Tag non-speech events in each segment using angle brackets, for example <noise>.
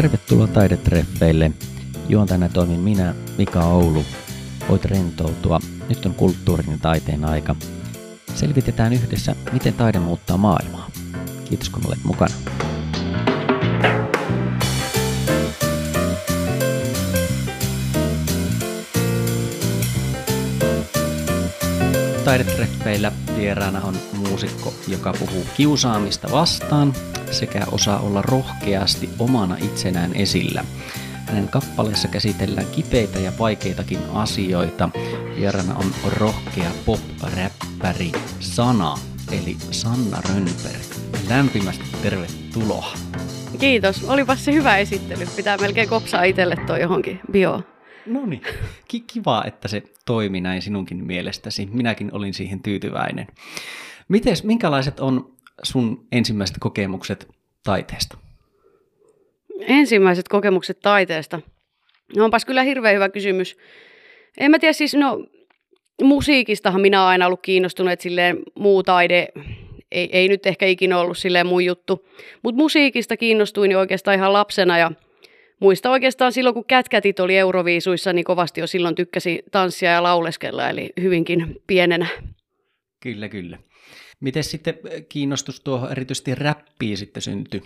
Tervetuloa taidetreffeille. Juontajana toimin minä, Mika Oulu. Voit rentoutua. Nyt on kulttuurin ja taiteen aika. Selvitetään yhdessä, miten taide muuttaa maailmaa. Kiitos kun olet mukana. Taidetreffeillä vieraana on muusikko, joka puhuu kiusaamista vastaan sekä osaa olla rohkeasti omana itsenään esillä. Hänen kappaleessa käsitellään kipeitä ja vaikeitakin asioita. Vieraana on rohkea pop-räppäri Sana, eli Sanna Rönnberg. Lämpimästi tervetuloa. Kiitos. Olipas se hyvä esittely. Pitää melkein kopsaa itselle toi johonkin bio. No niin, kiva, että se toimi näin sinunkin mielestäsi. Minäkin olin siihen tyytyväinen. Mites, minkälaiset on sun ensimmäiset kokemukset taiteesta? Ensimmäiset kokemukset taiteesta? No onpas kyllä hirveän hyvä kysymys. En mä tiedä siis, no musiikistahan minä olen aina ollut kiinnostunut, että silleen muu taide ei, ei nyt ehkä ikinä ollut silleen mun juttu. Mutta musiikista kiinnostuin jo oikeastaan ihan lapsena ja muista oikeastaan silloin, kun kätkätit oli Euroviisuissa, niin kovasti jo silloin tykkäsi tanssia ja lauleskella, eli hyvinkin pienenä. Kyllä, kyllä. Miten sitten kiinnostus tuohon erityisesti räppiin sitten syntyi?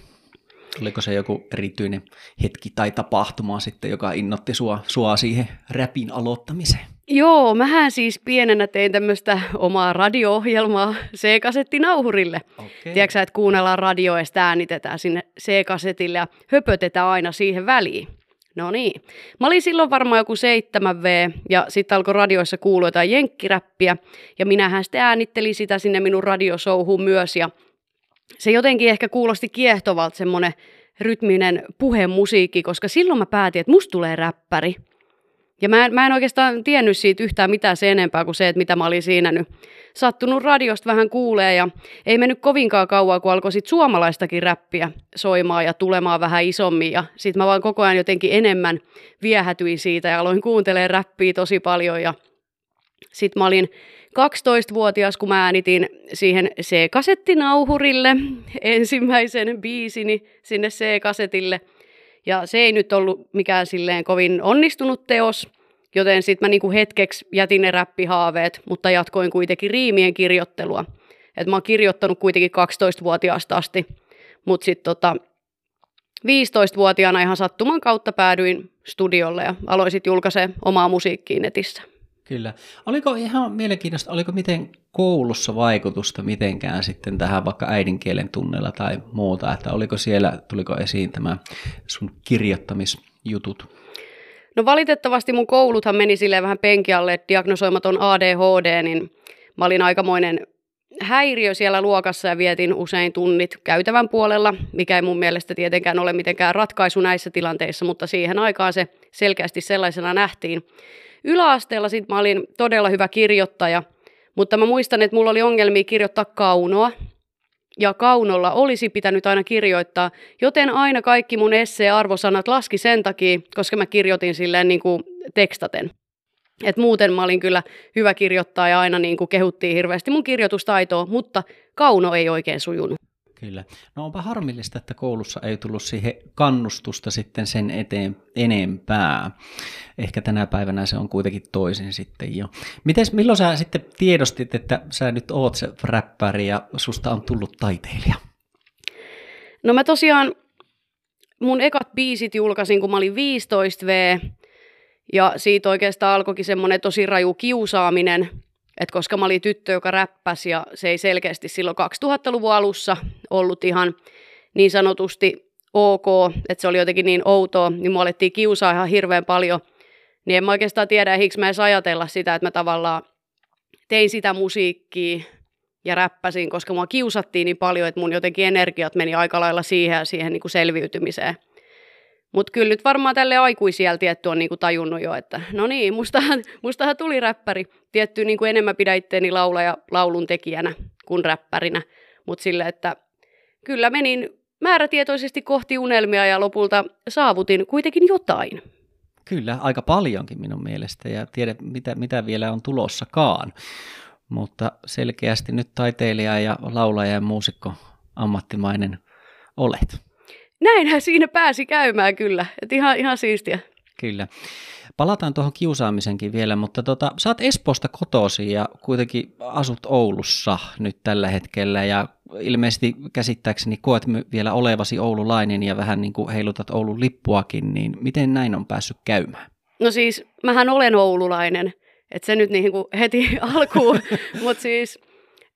Oliko se joku erityinen hetki tai tapahtuma sitten, joka innotti sua, sua siihen räpin aloittamiseen? Joo, mähän siis pienenä tein tämmöistä omaa radio-ohjelmaa C-kasettinauhurille. Okay. Tiedätkö että kuunnellaan radio ja sitä äänitetään sinne C-kasetille ja höpötetään aina siihen väliin. No niin. Mä olin silloin varmaan joku 7V ja sitten alkoi radioissa kuulua jotain jenkkiräppiä ja minähän sitten äänittelin sitä sinne minun radiosouhuun myös ja se jotenkin ehkä kuulosti kiehtovalta semmoinen rytminen puhemusiikki, koska silloin mä päätin, että musta tulee räppäri. Ja mä en, mä en oikeastaan tiennyt siitä yhtään mitään se enempää kuin se, että mitä mä olin siinä nyt. Sattunut radiosta vähän kuulee ja ei mennyt kovinkaan kauan, kun alkoi sit suomalaistakin räppiä soimaan ja tulemaan vähän isommin. Ja sitten mä vaan koko ajan jotenkin enemmän viehätyin siitä ja aloin kuuntelemaan räppiä tosi paljon. Ja sitten mä olin 12-vuotias, kun mä äänitin siihen C-kasettinauhurille <laughs> ensimmäisen biisini sinne C-kasetille. Ja se ei nyt ollut mikään silleen kovin onnistunut teos, joten sitten mä niinku hetkeksi jätin ne räppihaaveet, mutta jatkoin kuitenkin riimien kirjoittelua. Et mä oon kirjoittanut kuitenkin 12-vuotiaasta asti, mutta sitten tota, 15-vuotiaana ihan sattuman kautta päädyin studiolle ja aloin sitten julkaisemaan omaa musiikkiin netissä. Kyllä. Oliko ihan mielenkiintoista, oliko miten koulussa vaikutusta mitenkään sitten tähän vaikka äidinkielen tunnella tai muuta, että oliko siellä, tuliko esiin tämä sun kirjoittamisjutut? No valitettavasti mun kouluthan meni silleen vähän penkialle, että diagnosoimaton ADHD, niin mä olin aikamoinen häiriö siellä luokassa ja vietin usein tunnit käytävän puolella, mikä ei mun mielestä tietenkään ole mitenkään ratkaisu näissä tilanteissa, mutta siihen aikaan se selkeästi sellaisena nähtiin. Yläasteella sitten mä olin todella hyvä kirjoittaja, mutta mä muistan, että mulla oli ongelmia kirjoittaa kaunoa, ja kaunolla olisi pitänyt aina kirjoittaa, joten aina kaikki mun essee-arvosanat laski sen takia, koska mä kirjoitin silleen niin kuin tekstaten. Et muuten mä olin kyllä hyvä kirjoittaa ja aina niin kuin kehuttiin hirveästi mun kirjoitustaitoa, mutta kauno ei oikein sujunut. Kyllä. No onpa harmillista, että koulussa ei tullut siihen kannustusta sitten sen eteen enempää. Ehkä tänä päivänä se on kuitenkin toisin sitten jo. Mites, milloin sä sitten tiedostit, että sä nyt oot se räppäri ja susta on tullut taiteilija? No mä tosiaan, mun ekat biisit julkaisin, kun mä olin 15V, ja siitä oikeastaan alkoikin semmoinen tosi raju kiusaaminen, et koska mä olin tyttö, joka räppäsi ja se ei selkeästi silloin 2000-luvun alussa ollut ihan niin sanotusti ok, että se oli jotenkin niin outoa, niin mua alettiin kiusaa ihan hirveän paljon. Niin en mä oikeastaan tiedä, eikö mä edes ajatella sitä, että mä tavallaan tein sitä musiikkia ja räppäsin, koska mua kiusattiin niin paljon, että mun jotenkin energiat meni aika lailla siihen ja siihen niin kuin selviytymiseen. Mutta kyllä nyt varmaan tälle aikuisieltä tietty on niinku tajunnut jo, että no niin, mustahan, mustahan tuli räppäri. Tietty niinku enemmän pidä itteeni laulaja laulun tekijänä kuin räppärinä. Mutta sille, että kyllä menin määrätietoisesti kohti unelmia ja lopulta saavutin kuitenkin jotain. Kyllä, aika paljonkin minun mielestä ja tiedä mitä, mitä vielä on tulossakaan. Mutta selkeästi nyt taiteilija ja laulaja ja muusikko ammattimainen olet. Näinhän siinä pääsi käymään kyllä. Et ihan, ihan siistiä. Kyllä. Palataan tuohon kiusaamisenkin vielä, mutta tota, sä oot Espoosta kotosi ja kuitenkin asut Oulussa nyt tällä hetkellä ja ilmeisesti käsittääkseni koet vielä olevasi oululainen ja vähän niin kuin heilutat Oulun lippuakin, niin miten näin on päässyt käymään? No siis, mähän olen oululainen, että se nyt niin kuin heti <laughs> alkuun, mutta siis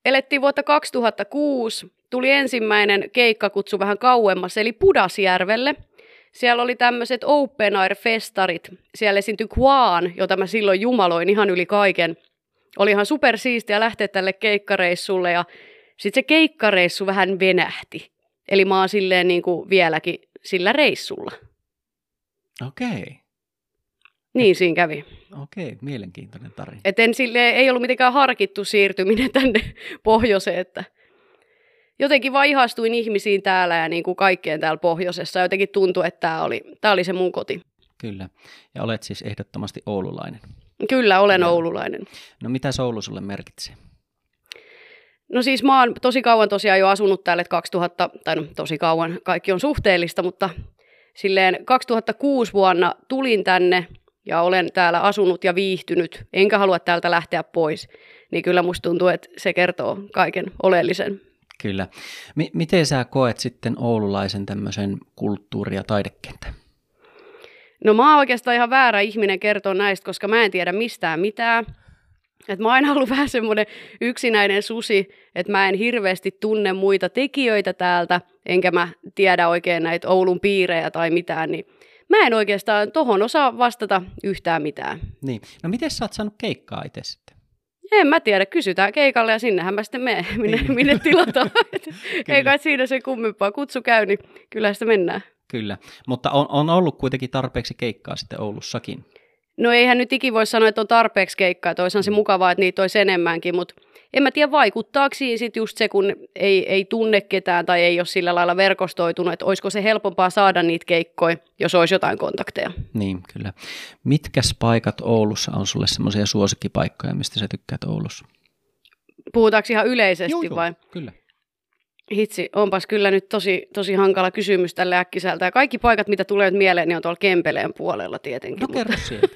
elettiin vuotta 2006, tuli ensimmäinen keikkakutsu vähän kauemmas, eli Pudasjärvelle – siellä oli tämmöiset open air-festarit. Siellä esiintyi Kwaan, jota mä silloin jumaloin ihan yli kaiken. Oli ihan supersiistiä lähteä tälle keikkareissulle ja sitten se keikkareissu vähän venähti. Eli mä oon silleen niin kuin vieläkin sillä reissulla. Okei. Okay. Niin siinä kävi. Okei, mielenkiintoinen tarina. Et en sille, ei ollut mitenkään harkittu siirtyminen tänne <laughs> pohjoiseen, että jotenkin vaan ihastuin ihmisiin täällä ja niin kuin kaikkeen täällä pohjoisessa. Jotenkin tuntui, että tämä oli, tämä oli se mun koti. Kyllä. Ja olet siis ehdottomasti oululainen. Kyllä, olen ja. oululainen. No mitä Oulu sulle merkitsee? No siis mä oon tosi kauan tosiaan jo asunut täällä, että 2000, tai no tosi kauan, kaikki on suhteellista, mutta silleen 2006 vuonna tulin tänne ja olen täällä asunut ja viihtynyt, enkä halua täältä lähteä pois, niin kyllä musta tuntuu, että se kertoo kaiken oleellisen Kyllä. M- miten sä koet sitten oululaisen tämmöisen kulttuuri- ja taidekentän? No mä oon oikeastaan ihan väärä ihminen kertoa näistä, koska mä en tiedä mistään mitään. Et mä oon aina ollut <laughs> vähän semmoinen yksinäinen susi, että mä en hirveästi tunne muita tekijöitä täältä, enkä mä tiedä oikein näitä Oulun piirejä tai mitään, niin mä en oikeastaan tohon osaa vastata yhtään mitään. Niin. No miten sä oot saanut keikkaa itse sitten? En mä tiedä, kysytään keikalle ja sinnehän mä sitten menen, minne, niin. minne tilataan. <laughs> Ei kai siinä se kummempaa. Kutsu käy, niin kyllä sitä mennään. Kyllä, mutta on, on ollut kuitenkin tarpeeksi keikkaa sitten Oulussakin. No eihän nyt ikin voi sanoa, että on tarpeeksi keikkaa, että se mukavaa, että niitä olisi enemmänkin, mutta en mä tiedä vaikuttaako siinä sitten just se, kun ei, ei tunne ketään tai ei ole sillä lailla verkostoitunut, että olisiko se helpompaa saada niitä keikkoja, jos olisi jotain kontakteja. Niin, kyllä. Mitkäs paikat Oulussa on sulle semmoisia suosikkipaikkoja, mistä sä tykkäät Oulussa? Puhutaanko ihan yleisesti joo, joo, vai? kyllä. Hitsi, onpas kyllä nyt tosi, tosi hankala kysymys tälle äkkiseltä. Ja kaikki paikat, mitä tulee mieleen, niin on tuolla Kempeleen puolella tietenkin. No kerro sieltä.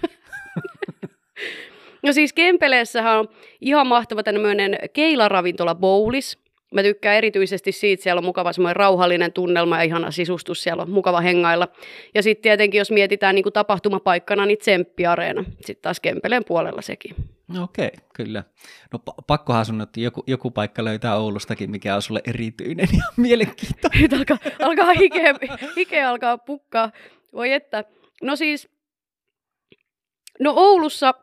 No siis Kempeleessähän on ihan mahtava tämmöinen keilaravintola Bowlis. Mä tykkään erityisesti siitä, siellä on mukava semmoinen rauhallinen tunnelma ja ihana sisustus, siellä on mukava hengailla. Ja sitten tietenkin, jos mietitään niin kuin tapahtumapaikkana, niin Tsemppi-areena, sitten taas Kempeleen puolella sekin. No okei, okay, kyllä. No pakkohan sun, että joku, joku paikka löytää Oulustakin, mikä on sulle erityinen ja <laughs> mielenkiintoinen. Nyt alkaa, alkaa hikeä, hikeä alkaa pukkaa. Voi että. No siis, no Oulussa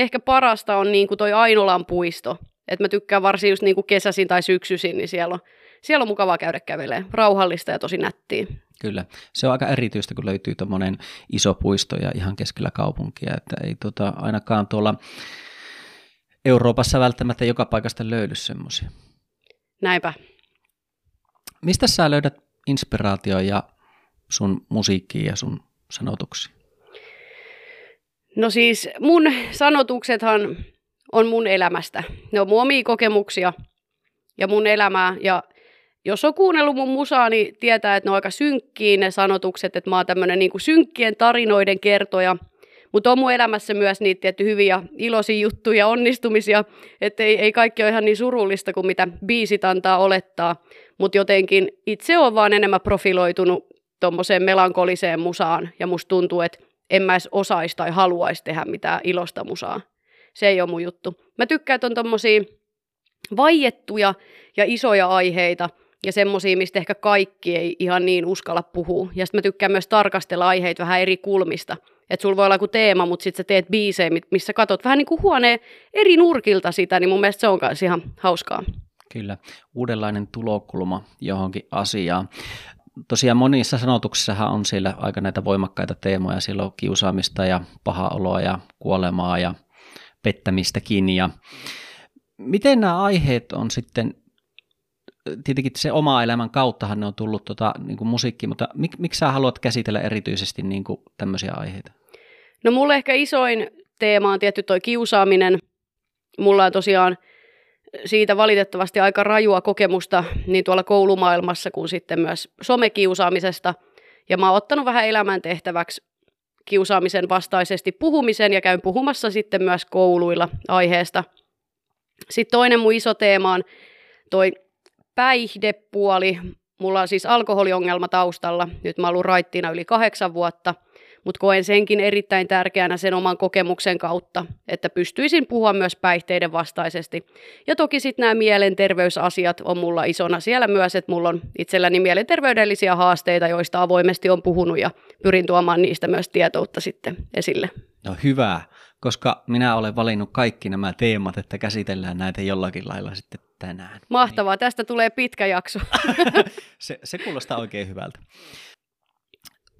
ehkä parasta on niin kuin toi Ainolan puisto. Että mä tykkään varsin just niin kuin kesäisin tai syksyisin, niin siellä on, siellä on mukavaa käydä kävelemään. Rauhallista ja tosi nättiä. Kyllä. Se on aika erityistä, kun löytyy tuommoinen iso puisto ja ihan keskellä kaupunkia. Että ei tota, ainakaan tuolla Euroopassa välttämättä joka paikasta löydy semmoisia. Näinpä. Mistä sä löydät inspiraatio ja sun musiikkiin ja sun sanotuksiin? No siis mun sanotuksethan on mun elämästä. Ne on mun omia kokemuksia ja mun elämää. Ja jos on kuunnellut mun musaa, niin tietää, että ne on aika synkkiä ne sanotukset, että mä oon tämmönen niin synkkien tarinoiden kertoja – mutta on mun elämässä myös niitä tietty hyviä iloisia juttuja, onnistumisia, että ei, ei kaikki ole ihan niin surullista kuin mitä biisit antaa olettaa. Mutta jotenkin itse on vaan enemmän profiloitunut tuommoiseen melankoliseen musaan ja musta tuntuu, että en mä edes osaisi tai haluaisi tehdä mitään ilosta musaa. Se ei ole mun juttu. Mä tykkään, että on tommosia vaiettuja ja isoja aiheita ja semmosia, mistä ehkä kaikki ei ihan niin uskalla puhua. Ja sitten mä tykkään myös tarkastella aiheita vähän eri kulmista. Että sulla voi olla joku teema, mutta sitten sä teet biisejä, missä katot vähän niin kuin huoneen eri nurkilta sitä, niin mun mielestä se on myös ihan hauskaa. Kyllä, uudenlainen tulokulma johonkin asiaan. Tosiaan monissa sanotuksissahan on siellä aika näitä voimakkaita teemoja. Siellä on kiusaamista ja paha oloa ja kuolemaa ja pettämistäkin. Ja miten nämä aiheet on sitten tietenkin se oma elämän kauttahan ne on tullut tota, niin kuin musiikki, mutta mik, miksi sä haluat käsitellä erityisesti niin kuin tämmöisiä aiheita? No mulle ehkä isoin teema on tietty toi kiusaaminen. Mulla on tosiaan siitä valitettavasti aika rajua kokemusta niin tuolla koulumaailmassa kuin sitten myös somekiusaamisesta. Ja mä oon ottanut vähän elämän tehtäväksi kiusaamisen vastaisesti puhumisen ja käyn puhumassa sitten myös kouluilla aiheesta. Sitten toinen mun iso teema on toi päihdepuoli. Mulla on siis alkoholiongelma taustalla. Nyt mä oon ollut raittina yli kahdeksan vuotta – mutta koen senkin erittäin tärkeänä sen oman kokemuksen kautta, että pystyisin puhua myös päihteiden vastaisesti. Ja toki sitten nämä mielenterveysasiat on mulla isona siellä myös, että mulla on itselläni mielenterveydellisiä haasteita, joista avoimesti on puhunut ja pyrin tuomaan niistä myös tietoutta sitten esille. No hyvä, koska minä olen valinnut kaikki nämä teemat, että käsitellään näitä jollakin lailla sitten tänään. Mahtavaa, niin. tästä tulee pitkä jakso. <laughs> se, se kuulostaa oikein hyvältä.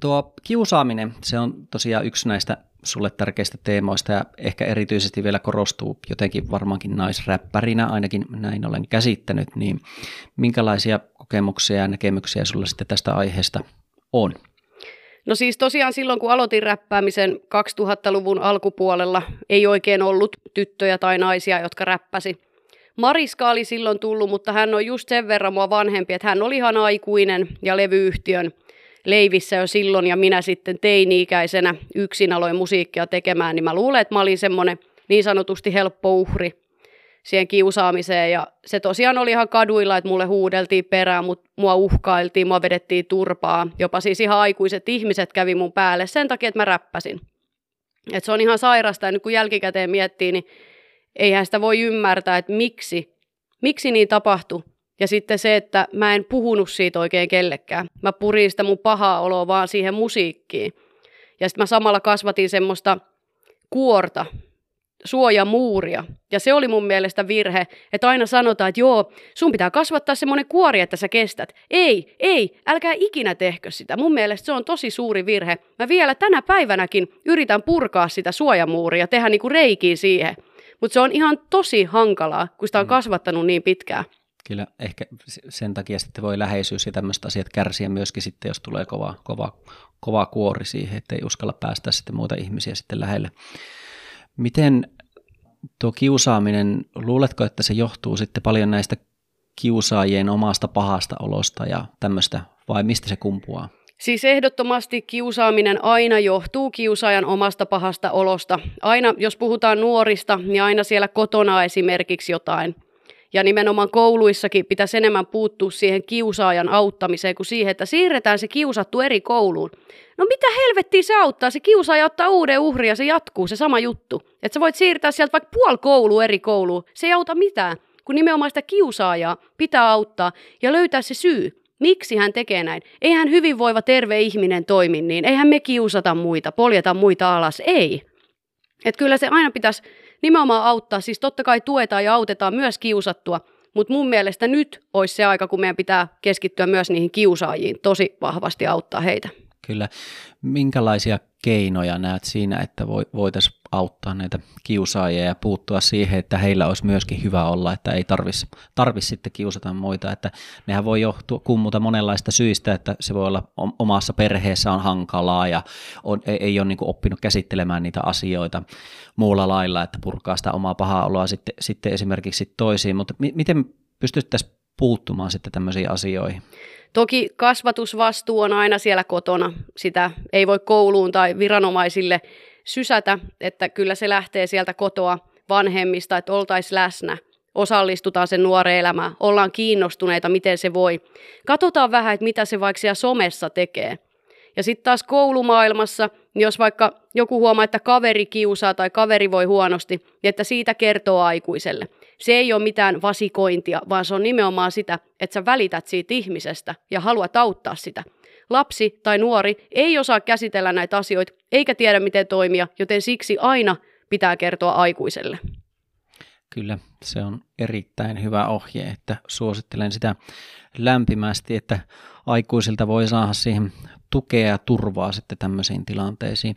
Tuo kiusaaminen, se on tosiaan yksi näistä sulle tärkeistä teemoista ja ehkä erityisesti vielä korostuu jotenkin varmaankin naisräppärinä, ainakin näin olen käsittänyt, niin minkälaisia kokemuksia ja näkemyksiä sulla sitten tästä aiheesta on? No siis tosiaan silloin, kun aloitin räppäämisen 2000-luvun alkupuolella, ei oikein ollut tyttöjä tai naisia, jotka räppäsi. Mariska oli silloin tullut, mutta hän on just sen verran mua vanhempi, että hän oli ihan aikuinen ja levyyhtiön leivissä jo silloin ja minä sitten teini-ikäisenä yksin aloin musiikkia tekemään, niin mä luulen, että mä olin semmoinen niin sanotusti helppo uhri siihen kiusaamiseen ja se tosiaan oli ihan kaduilla, että mulle huudeltiin perään, mutta mua uhkailtiin, mua vedettiin turpaa, jopa siis ihan aikuiset ihmiset kävi mun päälle sen takia, että mä räppäsin. Et se on ihan sairasta ja nyt kun jälkikäteen miettii, niin eihän sitä voi ymmärtää, että miksi, miksi niin tapahtui. Ja sitten se, että mä en puhunut siitä oikein kellekään. Mä purin sitä mun pahaa oloa vaan siihen musiikkiin. Ja sitten mä samalla kasvatin semmoista kuorta, suojamuuria. Ja se oli mun mielestä virhe, että aina sanotaan, että joo, sun pitää kasvattaa semmoinen kuori, että sä kestät. Ei, ei, älkää ikinä tehkö sitä. Mun mielestä se on tosi suuri virhe. Mä vielä tänä päivänäkin yritän purkaa sitä suojamuuria, tehdä niinku reikiin siihen. Mutta se on ihan tosi hankalaa, kun sitä on mm. kasvattanut niin pitkään. Kyllä ehkä sen takia sitten voi läheisyys ja tämmöiset asiat kärsiä myöskin sitten, jos tulee kova, kova, kova kuori siihen, että ei uskalla päästä sitten muita ihmisiä sitten lähelle. Miten tuo kiusaaminen, luuletko, että se johtuu sitten paljon näistä kiusaajien omasta pahasta olosta ja tämmöistä, vai mistä se kumpuaa? Siis ehdottomasti kiusaaminen aina johtuu kiusaajan omasta pahasta olosta. Aina, jos puhutaan nuorista, niin aina siellä kotona esimerkiksi jotain – ja nimenomaan kouluissakin pitäisi enemmän puuttua siihen kiusaajan auttamiseen kuin siihen, että siirretään se kiusattu eri kouluun. No mitä helvettiä se auttaa? Se kiusaaja ottaa uuden uhrin ja se jatkuu, se sama juttu. Että sä voit siirtää sieltä vaikka puoli koulua eri kouluun. Se ei auta mitään, kun nimenomaan sitä kiusaajaa pitää auttaa ja löytää se syy. Miksi hän tekee näin? Eihän hyvinvoiva terve ihminen toimi niin. Eihän me kiusata muita, poljeta muita alas. Ei. Et kyllä se aina pitäisi nimenomaan auttaa. Siis totta kai tuetaan ja autetaan myös kiusattua, mutta mun mielestä nyt olisi se aika, kun meidän pitää keskittyä myös niihin kiusaajiin, tosi vahvasti auttaa heitä. Kyllä. Minkälaisia keinoja näet siinä, että voitaisiin auttaa näitä kiusaajia ja puuttua siihen, että heillä olisi myöskin hyvä olla, että ei tarvitsisi tarvis sitten kiusata muita. Että nehän voi johtua kummuta monenlaista syistä, että se voi olla omassa perheessä on hankalaa ja on, ei, ei ole niin oppinut käsittelemään niitä asioita muulla lailla, että purkaa sitä omaa pahaa oloa sitten, sitten esimerkiksi toisiin. Mutta mi- miten pystyttäisiin puuttumaan sitten tämmöisiin asioihin? Toki kasvatusvastuu on aina siellä kotona. Sitä ei voi kouluun tai viranomaisille sysätä, että kyllä se lähtee sieltä kotoa vanhemmista, että oltaisiin läsnä, osallistutaan sen nuoren elämään, ollaan kiinnostuneita, miten se voi. Katsotaan vähän, että mitä se vaikka siellä somessa tekee. Ja sitten taas koulumaailmassa, jos vaikka joku huomaa, että kaveri kiusaa tai kaveri voi huonosti, niin että siitä kertoo aikuiselle. Se ei ole mitään vasikointia, vaan se on nimenomaan sitä, että sä välität siitä ihmisestä ja haluat auttaa sitä. Lapsi tai nuori ei osaa käsitellä näitä asioita eikä tiedä miten toimia, joten siksi aina pitää kertoa aikuiselle. Kyllä, se on erittäin hyvä ohje, että suosittelen sitä lämpimästi, että aikuisilta voi saada siihen tukea ja turvaa sitten tämmöisiin tilanteisiin.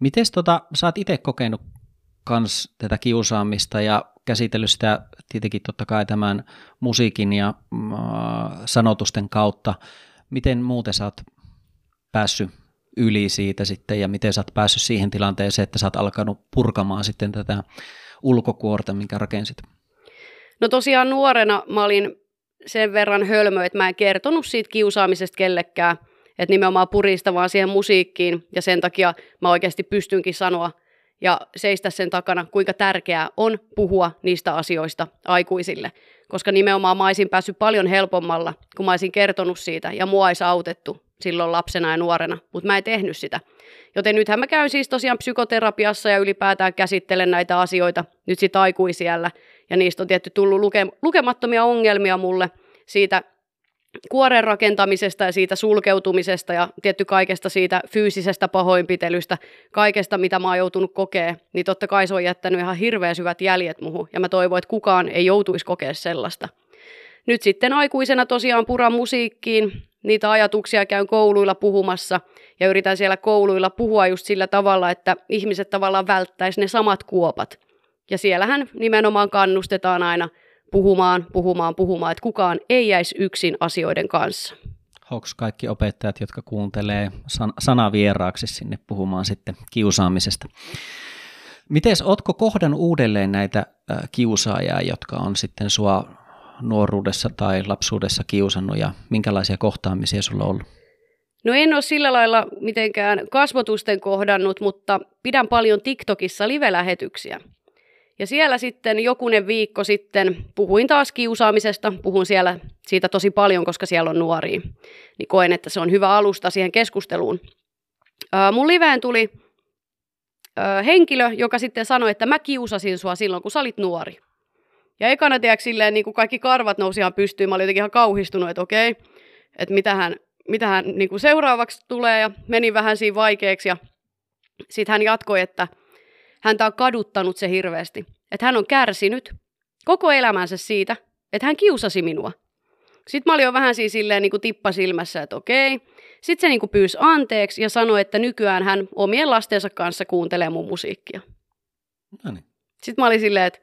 Miten tota, sä oot itse kokenut kans tätä kiusaamista ja käsitellyt sitä tietenkin totta kai tämän musiikin ja äh, sanotusten kautta. Miten muuten sä oot päässyt yli siitä sitten ja miten sä oot päässyt siihen tilanteeseen, että sä oot alkanut purkamaan sitten tätä ulkokuorta, minkä rakensit? No tosiaan nuorena mä olin sen verran hölmö, että mä en kertonut siitä kiusaamisesta kellekään. että nimenomaan purista vaan siihen musiikkiin ja sen takia mä oikeasti pystynkin sanoa ja seistä sen takana, kuinka tärkeää on puhua niistä asioista aikuisille. Koska nimenomaan mä olisin päässyt paljon helpommalla, kun mä olisin kertonut siitä ja mua olisi autettu silloin lapsena ja nuorena, mutta mä en tehnyt sitä. Joten nythän mä käyn siis tosiaan psykoterapiassa ja ylipäätään käsittelen näitä asioita nyt sitten aikuisiellä. Ja niistä on tietty tullut luke- lukemattomia ongelmia mulle siitä kuoren rakentamisesta ja siitä sulkeutumisesta ja tietty kaikesta siitä fyysisestä pahoinpitelystä, kaikesta mitä mä oon joutunut kokea, niin totta kai se on jättänyt ihan hirveän syvät jäljet muhun ja mä toivon, että kukaan ei joutuisi kokea sellaista. Nyt sitten aikuisena tosiaan puran musiikkiin, niitä ajatuksia käyn kouluilla puhumassa ja yritän siellä kouluilla puhua just sillä tavalla, että ihmiset tavallaan välttäisi ne samat kuopat. Ja siellähän nimenomaan kannustetaan aina puhumaan, puhumaan, puhumaan, että kukaan ei jäisi yksin asioiden kanssa. Onko kaikki opettajat, jotka kuuntelee san- sanavieraaksi sinne puhumaan sitten kiusaamisesta? Miten ootko kohdannut uudelleen näitä äh, kiusaajia, jotka on sitten sua nuoruudessa tai lapsuudessa kiusannut ja minkälaisia kohtaamisia sulla on ollut? No en ole sillä lailla mitenkään kasvotusten kohdannut, mutta pidän paljon TikTokissa live-lähetyksiä. Ja siellä sitten jokunen viikko sitten puhuin taas kiusaamisesta, puhun siellä siitä tosi paljon, koska siellä on nuoria. Niin koen, että se on hyvä alusta siihen keskusteluun. Ää, mun liveen tuli ää, henkilö, joka sitten sanoi, että mä kiusasin sua silloin, kun sä olit nuori. Ja ekana, tiedätkö, silleen, niin kuin kaikki karvat nousi ihan pystyyn. Mä olin jotenkin ihan kauhistunut, että okei, että mitähän, mitähän niin kuin seuraavaksi tulee. Ja meni vähän siinä vaikeaksi. Ja sitten hän jatkoi, että häntä on kaduttanut se hirveästi. Että hän on kärsinyt koko elämänsä siitä, että hän kiusasi minua. Sitten mä olin jo vähän siis silleen niin kuin tippasilmässä, että okei. Sitten se niin kuin pyysi anteeksi ja sanoi, että nykyään hän omien lastensa kanssa kuuntelee mun musiikkia. No niin. Sitten mä olin silleen, että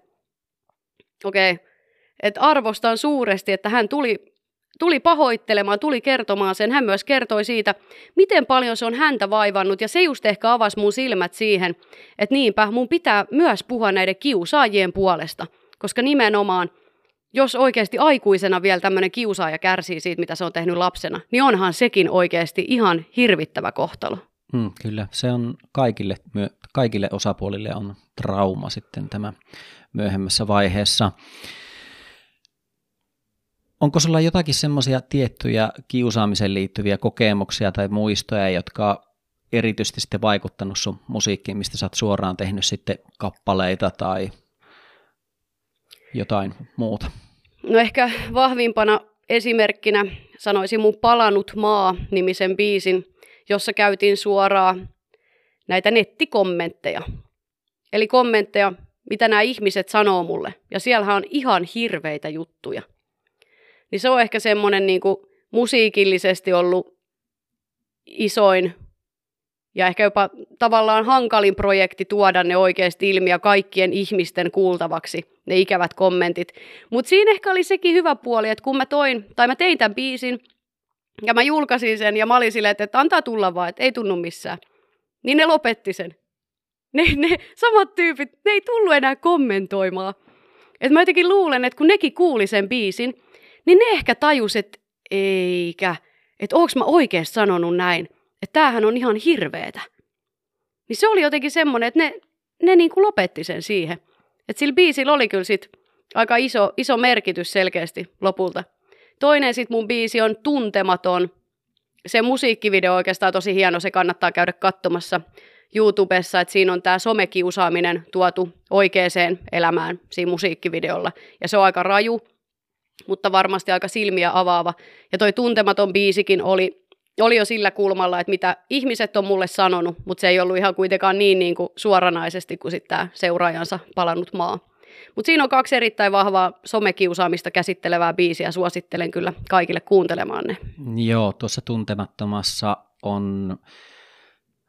okei, että arvostan suuresti, että hän tuli, tuli pahoittelemaan, tuli kertomaan sen. Hän myös kertoi siitä, miten paljon se on häntä vaivannut ja se just ehkä avasi mun silmät siihen, että niinpä mun pitää myös puhua näiden kiusaajien puolesta, koska nimenomaan jos oikeasti aikuisena vielä tämmöinen kiusaaja kärsii siitä, mitä se on tehnyt lapsena, niin onhan sekin oikeasti ihan hirvittävä kohtalo. Mm, kyllä, se on kaikille, kaikille osapuolille on trauma sitten tämä myöhemmässä vaiheessa. Onko sulla jotakin semmoisia tiettyjä kiusaamiseen liittyviä kokemuksia tai muistoja, jotka erityisesti sitten vaikuttanut sun musiikkiin, mistä sä oot suoraan tehnyt sitten kappaleita tai jotain muuta? No ehkä vahvimpana esimerkkinä sanoisin mun Palanut maa-nimisen biisin, jossa käytiin suoraan näitä nettikommentteja. Eli kommentteja mitä nämä ihmiset sanoo mulle. Ja siellähän on ihan hirveitä juttuja. Niin se on ehkä semmoinen niin kuin musiikillisesti ollut isoin ja ehkä jopa tavallaan hankalin projekti tuoda ne oikeasti ilmi ja kaikkien ihmisten kuultavaksi, ne ikävät kommentit. Mutta siinä ehkä oli sekin hyvä puoli, että kun mä toin, tai mä tein tämän biisin, ja mä julkaisin sen, ja mä olin silleen, että antaa tulla vaan, että ei tunnu missään. Niin ne lopetti sen ne, ne samat tyypit, ne ei tullut enää kommentoimaan. Et mä jotenkin luulen, että kun nekin kuuli sen biisin, niin ne ehkä tajus, että eikä, että onko mä oikeasti sanonut näin, että tämähän on ihan hirveetä. Niin se oli jotenkin semmoinen, että ne, ne niin kuin lopetti sen siihen. Että sillä biisillä oli kyllä sit aika iso, iso merkitys selkeästi lopulta. Toinen sit mun biisi on Tuntematon. Se musiikkivideo oikeastaan tosi hieno, se kannattaa käydä katsomassa. YouTubessa, että siinä on tämä somekiusaaminen tuotu oikeaan elämään siinä musiikkivideolla. Ja se on aika raju, mutta varmasti aika silmiä avaava. Ja toi tuntematon biisikin oli, oli jo sillä kulmalla, että mitä ihmiset on mulle sanonut, mutta se ei ollut ihan kuitenkaan niin, niin kuin suoranaisesti kuin sitten tämä seuraajansa palannut maa. Mutta siinä on kaksi erittäin vahvaa somekiusaamista käsittelevää biisiä. Suosittelen kyllä kaikille kuuntelemaan ne. Joo, tuossa tuntemattomassa on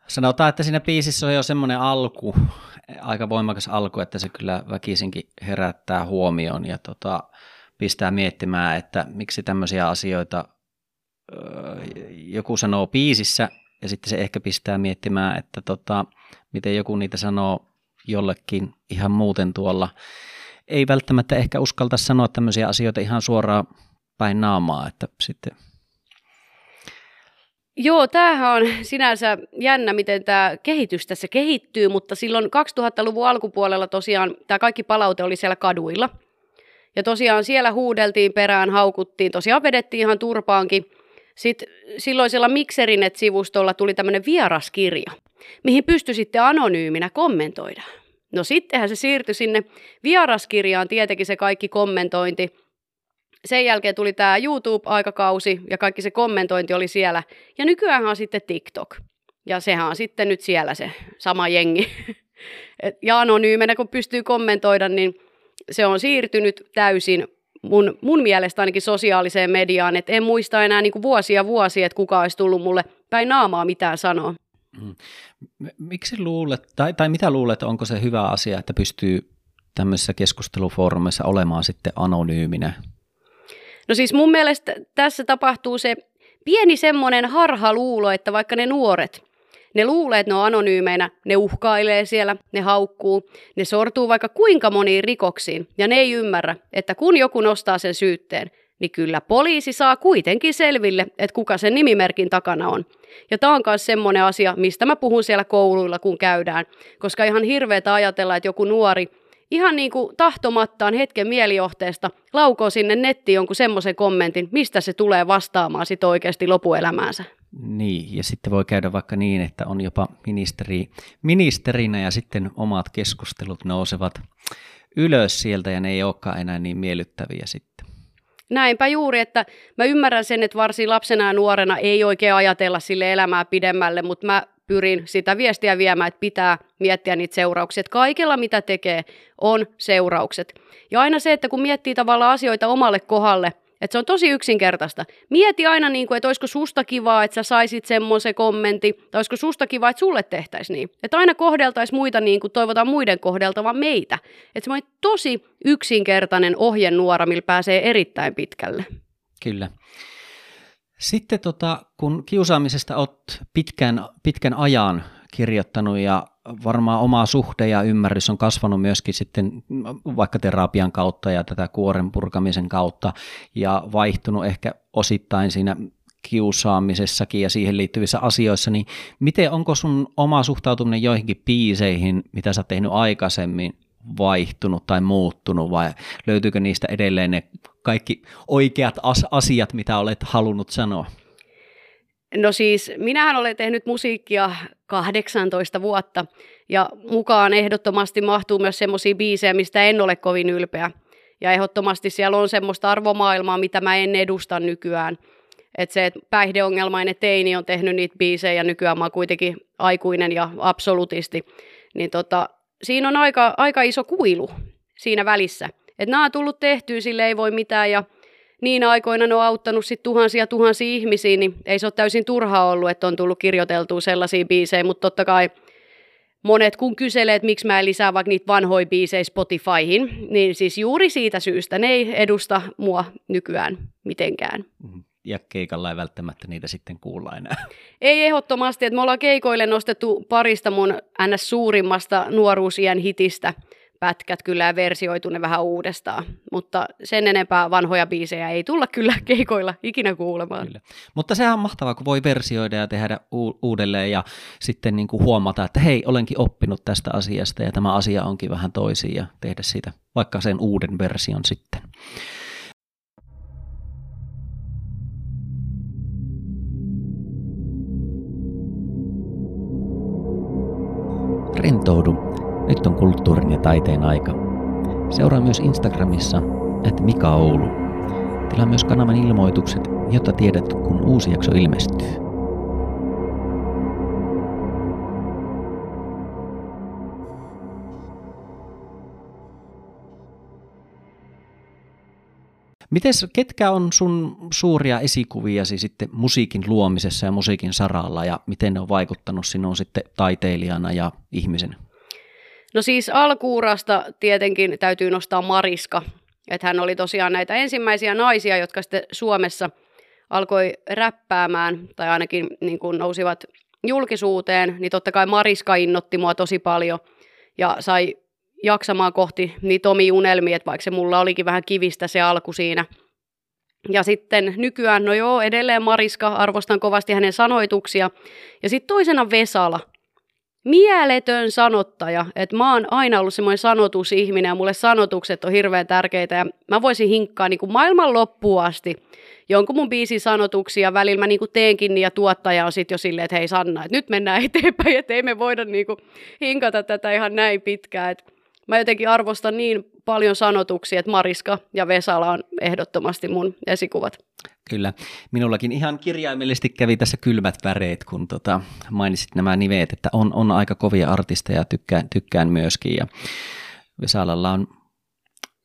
Sanotaan, että siinä biisissä on jo semmoinen alku, aika voimakas alku, että se kyllä väkisinkin herättää huomioon ja tota, pistää miettimään, että miksi tämmöisiä asioita joku sanoo biisissä ja sitten se ehkä pistää miettimään, että tota, miten joku niitä sanoo jollekin ihan muuten tuolla. Ei välttämättä ehkä uskalta sanoa tämmöisiä asioita ihan suoraan päin naamaa, että sitten Joo, tämähän on sinänsä jännä, miten tämä kehitys tässä kehittyy, mutta silloin 2000-luvun alkupuolella tosiaan tämä kaikki palaute oli siellä kaduilla. Ja tosiaan siellä huudeltiin perään, haukuttiin, tosiaan vedettiin ihan turpaankin. Sitten silloisella Mikserinet-sivustolla tuli tämmöinen vieraskirja, mihin pystyi sitten anonyyminä kommentoida. No sittenhän se siirtyi sinne vieraskirjaan tietenkin se kaikki kommentointi – sen jälkeen tuli tämä YouTube-aikakausi ja kaikki se kommentointi oli siellä. Ja nykyään on sitten TikTok. Ja sehän on sitten nyt siellä se sama jengi. <laughs> ja anonyymenä kun pystyy kommentoida, niin se on siirtynyt täysin mun, mun mielestä ainakin sosiaaliseen mediaan. Et en muista enää niin kuin vuosia vuosia, että kuka olisi tullut mulle päin naamaa mitään sanoa. Mm. Miksi luulet, tai, tai mitä luulet, onko se hyvä asia, että pystyy tämmöisissä keskustelufoorumeissa olemaan sitten anonyyminä? No siis mun mielestä tässä tapahtuu se pieni semmoinen harhaluulo, että vaikka ne nuoret, ne luulee, että ne on anonyymeinä, ne uhkailee siellä, ne haukkuu, ne sortuu vaikka kuinka moniin rikoksiin, ja ne ei ymmärrä, että kun joku nostaa sen syytteen, niin kyllä poliisi saa kuitenkin selville, että kuka sen nimimerkin takana on. Ja tämä on myös semmoinen asia, mistä mä puhun siellä kouluilla, kun käydään, koska ihan hirveetä ajatella, että joku nuori ihan niin kuin tahtomattaan hetken mielijohteesta laukoo sinne nettiin jonkun semmoisen kommentin, mistä se tulee vastaamaan sitten oikeasti lopuelämäänsä. Niin, ja sitten voi käydä vaikka niin, että on jopa ministeri, ministerinä ja sitten omat keskustelut nousevat ylös sieltä ja ne ei olekaan enää niin miellyttäviä sitten. Näinpä juuri, että mä ymmärrän sen, että varsin lapsena ja nuorena ei oikein ajatella sille elämää pidemmälle, mutta mä pyrin sitä viestiä viemään, että pitää miettiä niitä seurauksia. Että kaikella, mitä tekee, on seuraukset. Ja aina se, että kun miettii tavallaan asioita omalle kohdalle, että se on tosi yksinkertaista. Mieti aina, niin kuin, että olisiko susta kivaa, että sä saisit semmoisen kommentti, tai olisiko susta kivaa, että sulle tehtäisiin niin. Että aina kohdeltaisiin muita niin kuin toivotaan muiden kohdeltavan meitä. Että se on tosi yksinkertainen ohjenuora, millä pääsee erittäin pitkälle. Kyllä. Sitten tota, kun kiusaamisesta olet pitkän, pitkän ajan kirjoittanut ja varmaan oma suhde ja ymmärrys on kasvanut myöskin sitten vaikka terapian kautta ja tätä kuoren purkamisen kautta ja vaihtunut ehkä osittain siinä kiusaamisessakin ja siihen liittyvissä asioissa, niin miten onko sun oma suhtautuminen joihinkin biiseihin, mitä sä oot tehnyt aikaisemmin, vaihtunut tai muuttunut vai löytyykö niistä edelleen ne kaikki oikeat asiat, mitä olet halunnut sanoa? No siis, minähän olen tehnyt musiikkia 18 vuotta ja mukaan ehdottomasti mahtuu myös semmoisia biisejä, mistä en ole kovin ylpeä. Ja ehdottomasti siellä on semmoista arvomaailmaa, mitä mä en edusta nykyään. Että se, että päihdeongelmainen teini on tehnyt niitä biisejä nykyään mä oon kuitenkin aikuinen ja absolutisti, niin tota, siinä on aika, aika iso kuilu siinä välissä. Että nämä on tullut tehtyä, sille ei voi mitään ja niin aikoina ne on auttanut sit tuhansia tuhansia ihmisiä, niin ei se ole täysin turha ollut, että on tullut kirjoiteltua sellaisia biisejä, mutta totta kai monet kun kyselee, että miksi mä en lisää vaikka niitä vanhoja biisejä Spotifyhin, niin siis juuri siitä syystä ne ei edusta mua nykyään mitenkään. Mm-hmm ja keikalla ei välttämättä niitä sitten kuulla enää. Ei ehdottomasti, että me ollaan keikoille nostettu parista mun ns. suurimmasta nuoruusien hitistä pätkät kyllä ja versioitu ne vähän uudestaan, mutta sen enempää vanhoja biisejä ei tulla kyllä <laughs> keikoilla ikinä kuulemaan. Kyllä. Mutta sehän on mahtavaa, kun voi versioida ja tehdä u- uudelleen ja sitten niin kuin huomata, että hei, olenkin oppinut tästä asiasta ja tämä asia onkin vähän toisin ja tehdä siitä vaikka sen uuden version sitten. Rentoudu. Nyt on kulttuurin ja taiteen aika. Seuraa myös Instagramissa, että Mika Oulu. Tilaa myös kanavan ilmoitukset, jotta tiedät, kun uusi jakso ilmestyy. Mites, ketkä on sun suuria esikuviasi sitten musiikin luomisessa ja musiikin saralla ja miten ne on vaikuttanut sinuun sitten taiteilijana ja ihmisen? No siis alkuurasta tietenkin täytyy nostaa Mariska, että hän oli tosiaan näitä ensimmäisiä naisia, jotka sitten Suomessa alkoi räppäämään tai ainakin niin kuin nousivat julkisuuteen, niin totta kai Mariska innotti mua tosi paljon ja sai jaksamaan kohti niitä omia unelmia, että vaikka se mulla olikin vähän kivistä se alku siinä. Ja sitten nykyään, no joo, edelleen Mariska, arvostan kovasti hänen sanoituksia. Ja sitten toisena Vesala, mieletön sanottaja, että mä oon aina ollut semmoinen sanotusihminen ja mulle sanotukset on hirveän tärkeitä ja mä voisin hinkkaa niin kuin maailman loppuun asti jonkun mun biisin sanotuksia, välillä mä niin kuin teenkin ja tuottaja on sitten jo silleen, että hei Sanna, että nyt mennään <laughs> eteenpäin, että ei me voida niin kuin hinkata tätä ihan näin pitkään, että mä jotenkin arvostan niin paljon sanotuksia, että Mariska ja Vesala on ehdottomasti mun esikuvat. Kyllä. Minullakin ihan kirjaimellisesti kävi tässä kylmät väreet, kun tota, mainitsit nämä nimet, että on, on aika kovia artisteja, tykkään, tykkään myöskin. Ja Vesalalla on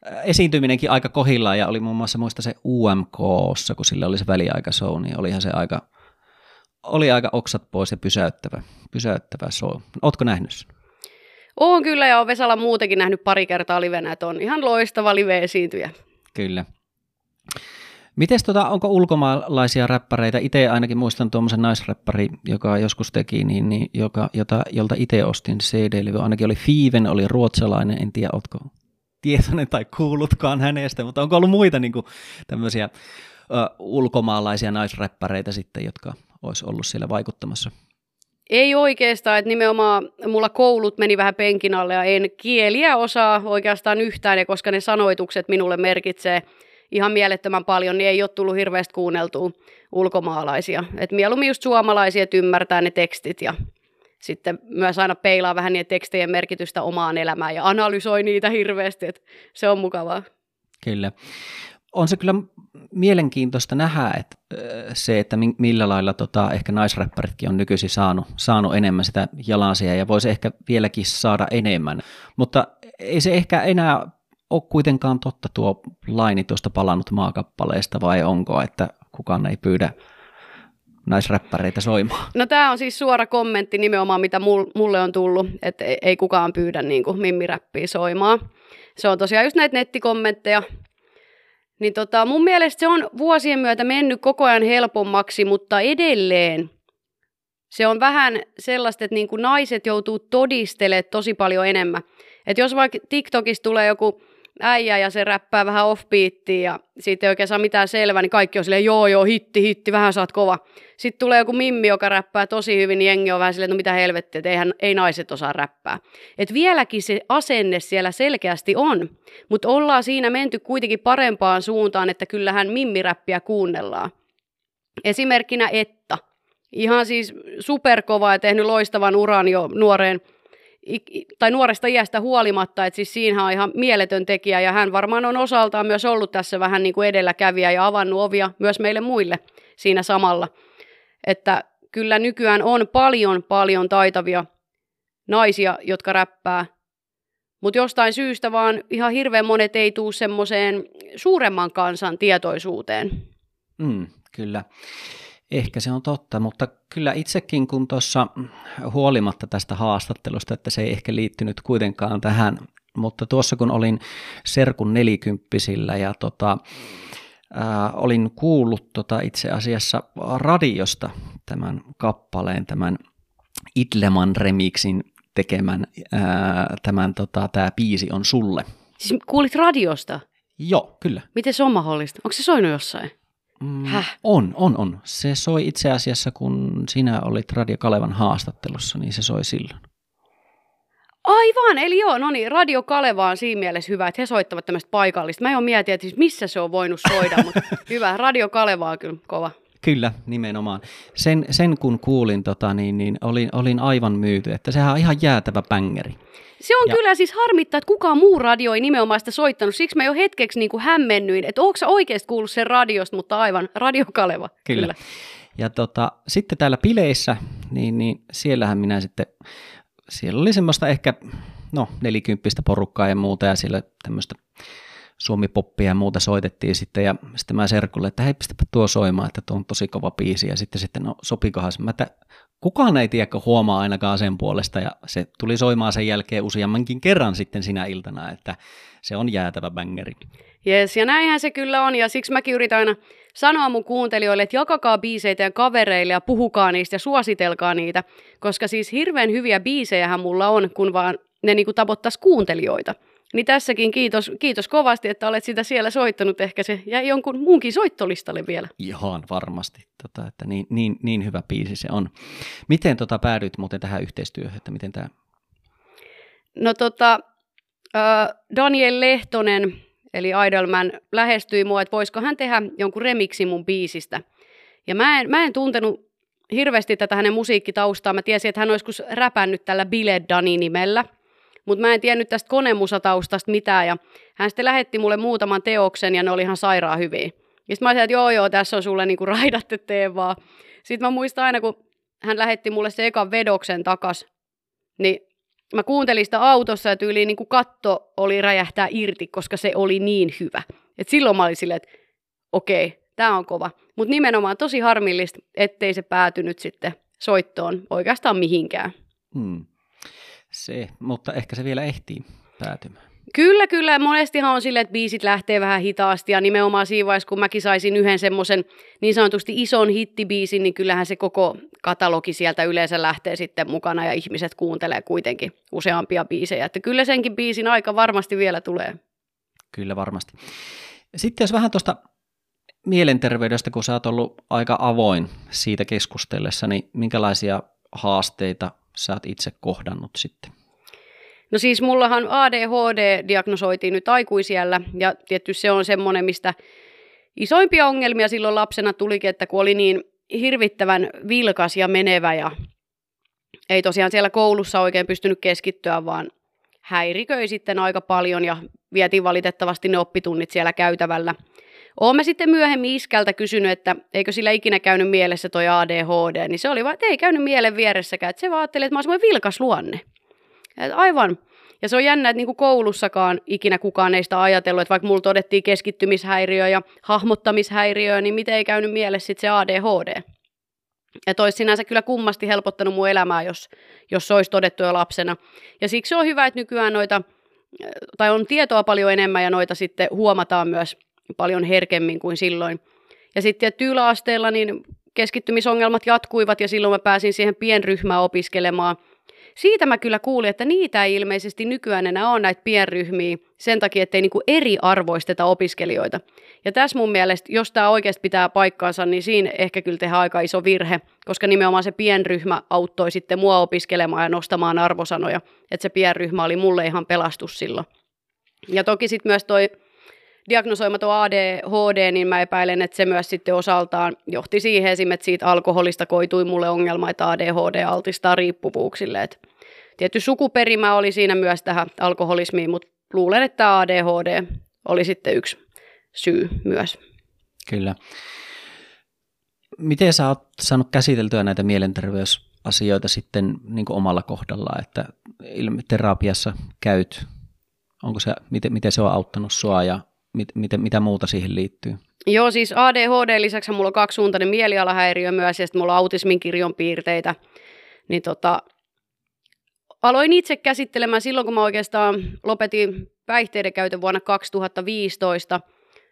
äh, esiintyminenkin aika kohillaan ja oli muun muassa muista se UMKssa, kun sillä oli se väliaikashow, niin olihan se aika, oli aika oksat pois ja pysäyttävä, pysäyttävä show. Ootko nähnyt sen? Oon kyllä ja on Vesala muutenkin nähnyt pari kertaa livenä, että on ihan loistava live-esiintyjä. Kyllä. Miten tota, onko ulkomaalaisia räppäreitä? Itse ainakin muistan tuommoisen naisräppäri, joka joskus teki, niin, niin joka, jota, jolta itse ostin CD-levy. Ainakin oli Fiiven, oli ruotsalainen, en tiedä, oletko tietoinen tai kuullutkaan hänestä, mutta onko ollut muita niin kuin, tämmöisiä ö, ulkomaalaisia naisräppäreitä sitten, jotka olisi ollut siellä vaikuttamassa? Ei oikeastaan, että nimenomaan mulla koulut meni vähän penkin alle ja en kieliä osaa oikeastaan yhtään, ja koska ne sanoitukset minulle merkitsee ihan mielettömän paljon, niin ei ole tullut hirveästi kuunneltua ulkomaalaisia. Et mieluummin just suomalaisia, että ymmärtää ne tekstit ja sitten myös aina peilaa vähän niiden tekstien merkitystä omaan elämään ja analysoi niitä hirveästi, että se on mukavaa. Kyllä on se kyllä mielenkiintoista nähdä, että se, että millä lailla tota, ehkä naisräppäritkin on nykyisin saanut, saanut enemmän sitä jalansia ja voisi ehkä vieläkin saada enemmän. Mutta ei se ehkä enää ole kuitenkaan totta tuo laini tuosta palannut maakappaleesta vai onko, että kukaan ei pyydä naisräppäreitä soimaan? No tämä on siis suora kommentti nimenomaan, mitä mulle on tullut, että ei kukaan pyydä niin kuin mimmiräppiä soimaan. Se on tosiaan just näitä nettikommentteja, niin tota, mun mielestä se on vuosien myötä mennyt koko ajan helpommaksi, mutta edelleen se on vähän sellaista, että niin kuin naiset joutuu todistelemaan tosi paljon enemmän. Että jos vaikka TikTokissa tulee joku äijä ja se räppää vähän offbeattia ja siitä ei oikein saa mitään selvää, niin kaikki on silleen, joo joo, hitti, hitti, vähän saat kova. Sitten tulee joku mimmi, joka räppää tosi hyvin, niin jengi on vähän silleen, no mitä helvettiä, että eihän, ei naiset osaa räppää. Et vieläkin se asenne siellä selkeästi on, mutta ollaan siinä menty kuitenkin parempaan suuntaan, että kyllähän mimmiräppiä kuunnellaan. Esimerkkinä Etta. Ihan siis superkova ja tehnyt loistavan uran jo nuoreen tai nuoresta iästä huolimatta, että siis siinä on ihan mieletön tekijä ja hän varmaan on osaltaan myös ollut tässä vähän niin kuin edelläkävijä ja avannut ovia myös meille muille siinä samalla. Että kyllä nykyään on paljon paljon taitavia naisia, jotka räppää, mutta jostain syystä vaan ihan hirveän monet ei tuu semmoiseen suuremman kansan tietoisuuteen. Mm, kyllä. Ehkä se on totta, mutta kyllä itsekin kun tuossa huolimatta tästä haastattelusta, että se ei ehkä liittynyt kuitenkaan tähän, mutta tuossa kun olin Serkun nelikymppisillä ja tota, ää, olin kuullut tota itse asiassa radiosta tämän kappaleen, tämän Idleman remixin tekemän ää, tämän, tota, tämä biisi on sulle. Siis kuulit radiosta? Joo, kyllä. Miten se on mahdollista? Onko se soinut jossain? Mm, Häh? On, on, on. Se soi itse asiassa, kun sinä olit Radio Kalevan haastattelussa, niin se soi silloin. Aivan, eli joo, no niin, Radio Kaleva on siinä mielessä hyvä, että he soittavat tämmöistä paikallista. Mä en ole miettiä, että siis missä se on voinut soida, mutta <laughs> hyvä, Radio Kaleva on kyllä kova. Kyllä, nimenomaan. Sen, sen kun kuulin, tota, niin, niin olin, olin aivan myyty, että sehän on ihan jäätävä pängeri. Se on ja... kyllä siis harmittaa, että kukaan muu radio ei nimenomaan sitä soittanut. Siksi mä jo hetkeksi niin kuin hämmennyin, että onko sä oikeasti kuullut sen radiosta, mutta aivan, Radio Kaleva. Kyllä. kyllä. Ja tota, sitten täällä bileissä, niin, niin siellähän minä sitten, siellä oli semmoista ehkä, no nelikymppistä porukkaa ja muuta, ja siellä tämmöistä suomipoppia ja muuta soitettiin sitten, ja sitten mä Serkulle, että hei, pistäpä tuo soimaan, että tuo on tosi kova biisi, ja sitten sitten, no sopikohan se, mä, että kukaan ei tiedä, huomaa ainakaan sen puolesta, ja se tuli soimaan sen jälkeen useammankin kerran sitten sinä iltana, että se on jäätävä bängeri. Jes, ja näinhän se kyllä on, ja siksi mäkin yritän aina sanoa mun kuuntelijoille, että jakakaa biiseitä ja kavereille ja puhukaa niistä ja suositelkaa niitä, koska siis hirveän hyviä biisejähän mulla on, kun vaan ne niinku tavoittaisi kuuntelijoita. Niin tässäkin kiitos, kiitos kovasti, että olet sitä siellä soittanut. Ehkä se jäi jonkun muunkin soittolistalle vielä. Ihan varmasti, tota, että niin, niin, niin hyvä biisi se on. Miten tota, päädyit muuten tähän yhteistyöhön, että miten tämä? No tota, Daniel Lehtonen, eli Idolman, lähestyi mua, että voisiko hän tehdä jonkun remiksi mun biisistä. Ja mä en, mä en tuntenut hirveästi tätä hänen musiikkitaustaa. Mä tiesin, että hän olisi räpännyt tällä Bile Dani nimellä – mutta mä en tiennyt tästä konemusataustasta mitään ja hän sitten lähetti mulle muutaman teoksen ja ne oli ihan sairaan hyviä. Ja sitten mä ajattelin, että joo joo, tässä on sulle niinku raidat, tee vaan. Sitten mä muistan aina, kun hän lähetti mulle se ekan vedoksen takas, niin mä kuuntelin sitä autossa ja tyyliin niin kuin katto oli räjähtää irti, koska se oli niin hyvä. Et silloin mä olin silleen, että okei, tämä on kova. Mutta nimenomaan tosi harmillista, ettei se päätynyt sitten soittoon oikeastaan mihinkään. Hmm. Se, mutta ehkä se vielä ehtii päätymään. Kyllä, kyllä. Monestihan on silleen, että biisit lähtee vähän hitaasti ja nimenomaan siinä vaiheessa, kun mäkin saisin yhden semmoisen niin sanotusti ison hittibiisin, niin kyllähän se koko katalogi sieltä yleensä lähtee sitten mukana ja ihmiset kuuntelee kuitenkin useampia biisejä. Että kyllä senkin biisin aika varmasti vielä tulee. Kyllä varmasti. Sitten jos vähän tuosta mielenterveydestä, kun sä oot ollut aika avoin siitä keskustellessa, niin minkälaisia haasteita sä oot itse kohdannut sitten? No siis mullahan ADHD diagnosoitiin nyt aikuisiellä ja tietty se on semmoinen, mistä isoimpia ongelmia silloin lapsena tulikin, että kun oli niin hirvittävän vilkas ja menevä ja ei tosiaan siellä koulussa oikein pystynyt keskittyä, vaan häiriköi sitten aika paljon ja vietiin valitettavasti ne oppitunnit siellä käytävällä. Olemme sitten myöhemmin iskältä kysynyt, että eikö sillä ikinä käynyt mielessä toi ADHD, niin se oli vaan, että ei käynyt mielen vieressäkään, että se vaan ajatteli, että mä oon semmoinen vilkas luonne. Et aivan. Ja se on jännä, että niin kuin koulussakaan ikinä kukaan ei sitä ajatellut, että vaikka mulla todettiin keskittymishäiriö ja hahmottamishäiriö, niin miten ei käynyt mielessä sitten se ADHD. Että olisi sinänsä kyllä kummasti helpottanut mun elämää, jos, jos se olisi todettu jo lapsena. Ja siksi on hyvä, että nykyään noita, tai on tietoa paljon enemmän ja noita sitten huomataan myös paljon herkemmin kuin silloin. Ja sitten yläasteella niin keskittymisongelmat jatkuivat ja silloin mä pääsin siihen pienryhmään opiskelemaan. Siitä mä kyllä kuulin, että niitä ei ilmeisesti nykyään enää ole näitä pienryhmiä sen takia, ettei niinku eriarvoisteta opiskelijoita. Ja tässä mun mielestä, jos tämä oikeasti pitää paikkaansa, niin siinä ehkä kyllä tehdään aika iso virhe, koska nimenomaan se pienryhmä auttoi sitten mua opiskelemaan ja nostamaan arvosanoja. Että se pienryhmä oli mulle ihan pelastus silloin. Ja toki sitten myös toi diagnosoimaton ADHD, niin mä epäilen, että se myös sitten osaltaan johti siihen esimerkiksi, että siitä alkoholista koitui mulle ongelma, että ADHD altistaa riippuvuuksille. Et tietty sukuperimä oli siinä myös tähän alkoholismiin, mutta luulen, että ADHD oli sitten yksi syy myös. Kyllä. Miten sä oot saanut käsiteltyä näitä mielenterveysasioita sitten niin omalla kohdalla, että terapiassa käyt, onko se, miten, miten se on auttanut sua ja mit, mit, mitä muuta siihen liittyy? Joo, siis ADHD lisäksi mulla on kaksisuuntainen mielialahäiriö myös, ja sitten mulla on autismin kirjon piirteitä. Niin tota, aloin itse käsittelemään silloin, kun mä oikeastaan lopetin päihteiden käytön vuonna 2015,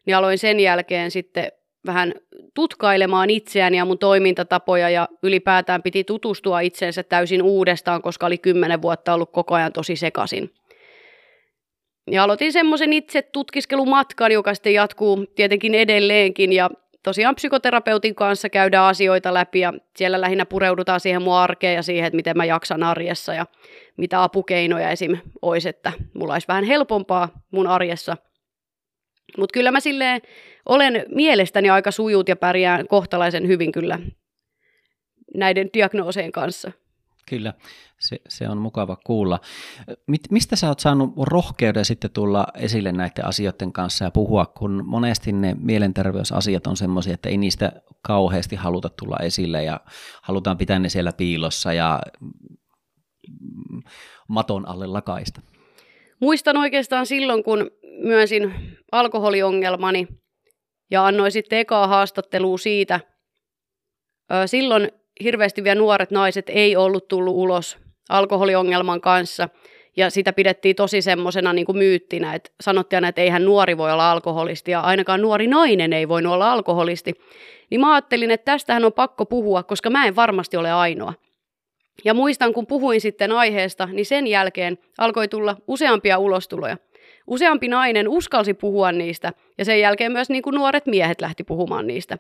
niin aloin sen jälkeen sitten vähän tutkailemaan itseäni ja mun toimintatapoja ja ylipäätään piti tutustua itseensä täysin uudestaan, koska oli kymmenen vuotta ollut koko ajan tosi sekasin. Ja aloitin semmoisen itse tutkiskelumatkan, joka sitten jatkuu tietenkin edelleenkin ja tosiaan psykoterapeutin kanssa käydään asioita läpi ja siellä lähinnä pureudutaan siihen mun arkeen ja siihen, että miten mä jaksan arjessa ja mitä apukeinoja esim. olisi, että mulla olisi vähän helpompaa mun arjessa. Mutta kyllä mä silleen olen mielestäni aika sujut ja pärjään kohtalaisen hyvin kyllä näiden diagnooseen kanssa. Kyllä, se, se on mukava kuulla. Mistä sä oot saanut rohkeuden sitten tulla esille näiden asioiden kanssa ja puhua, kun monesti ne mielenterveysasiat on semmoisia, että ei niistä kauheasti haluta tulla esille ja halutaan pitää ne siellä piilossa ja maton alle lakaista? Muistan oikeastaan silloin, kun myönsin alkoholiongelmani ja annoin sitten ekaa haastattelua siitä. Silloin hirveästi vielä nuoret naiset ei ollut tullut ulos alkoholiongelman kanssa. Ja sitä pidettiin tosi semmoisena niin kuin myyttinä, että sanottiin aina, että eihän nuori voi olla alkoholisti ja ainakaan nuori nainen ei voi olla alkoholisti. Niin mä ajattelin, että tästähän on pakko puhua, koska mä en varmasti ole ainoa. Ja muistan, kun puhuin sitten aiheesta, niin sen jälkeen alkoi tulla useampia ulostuloja. useampi nainen uskalsi puhua niistä ja sen jälkeen myös niin kuin nuoret miehet lähti puhumaan niistä.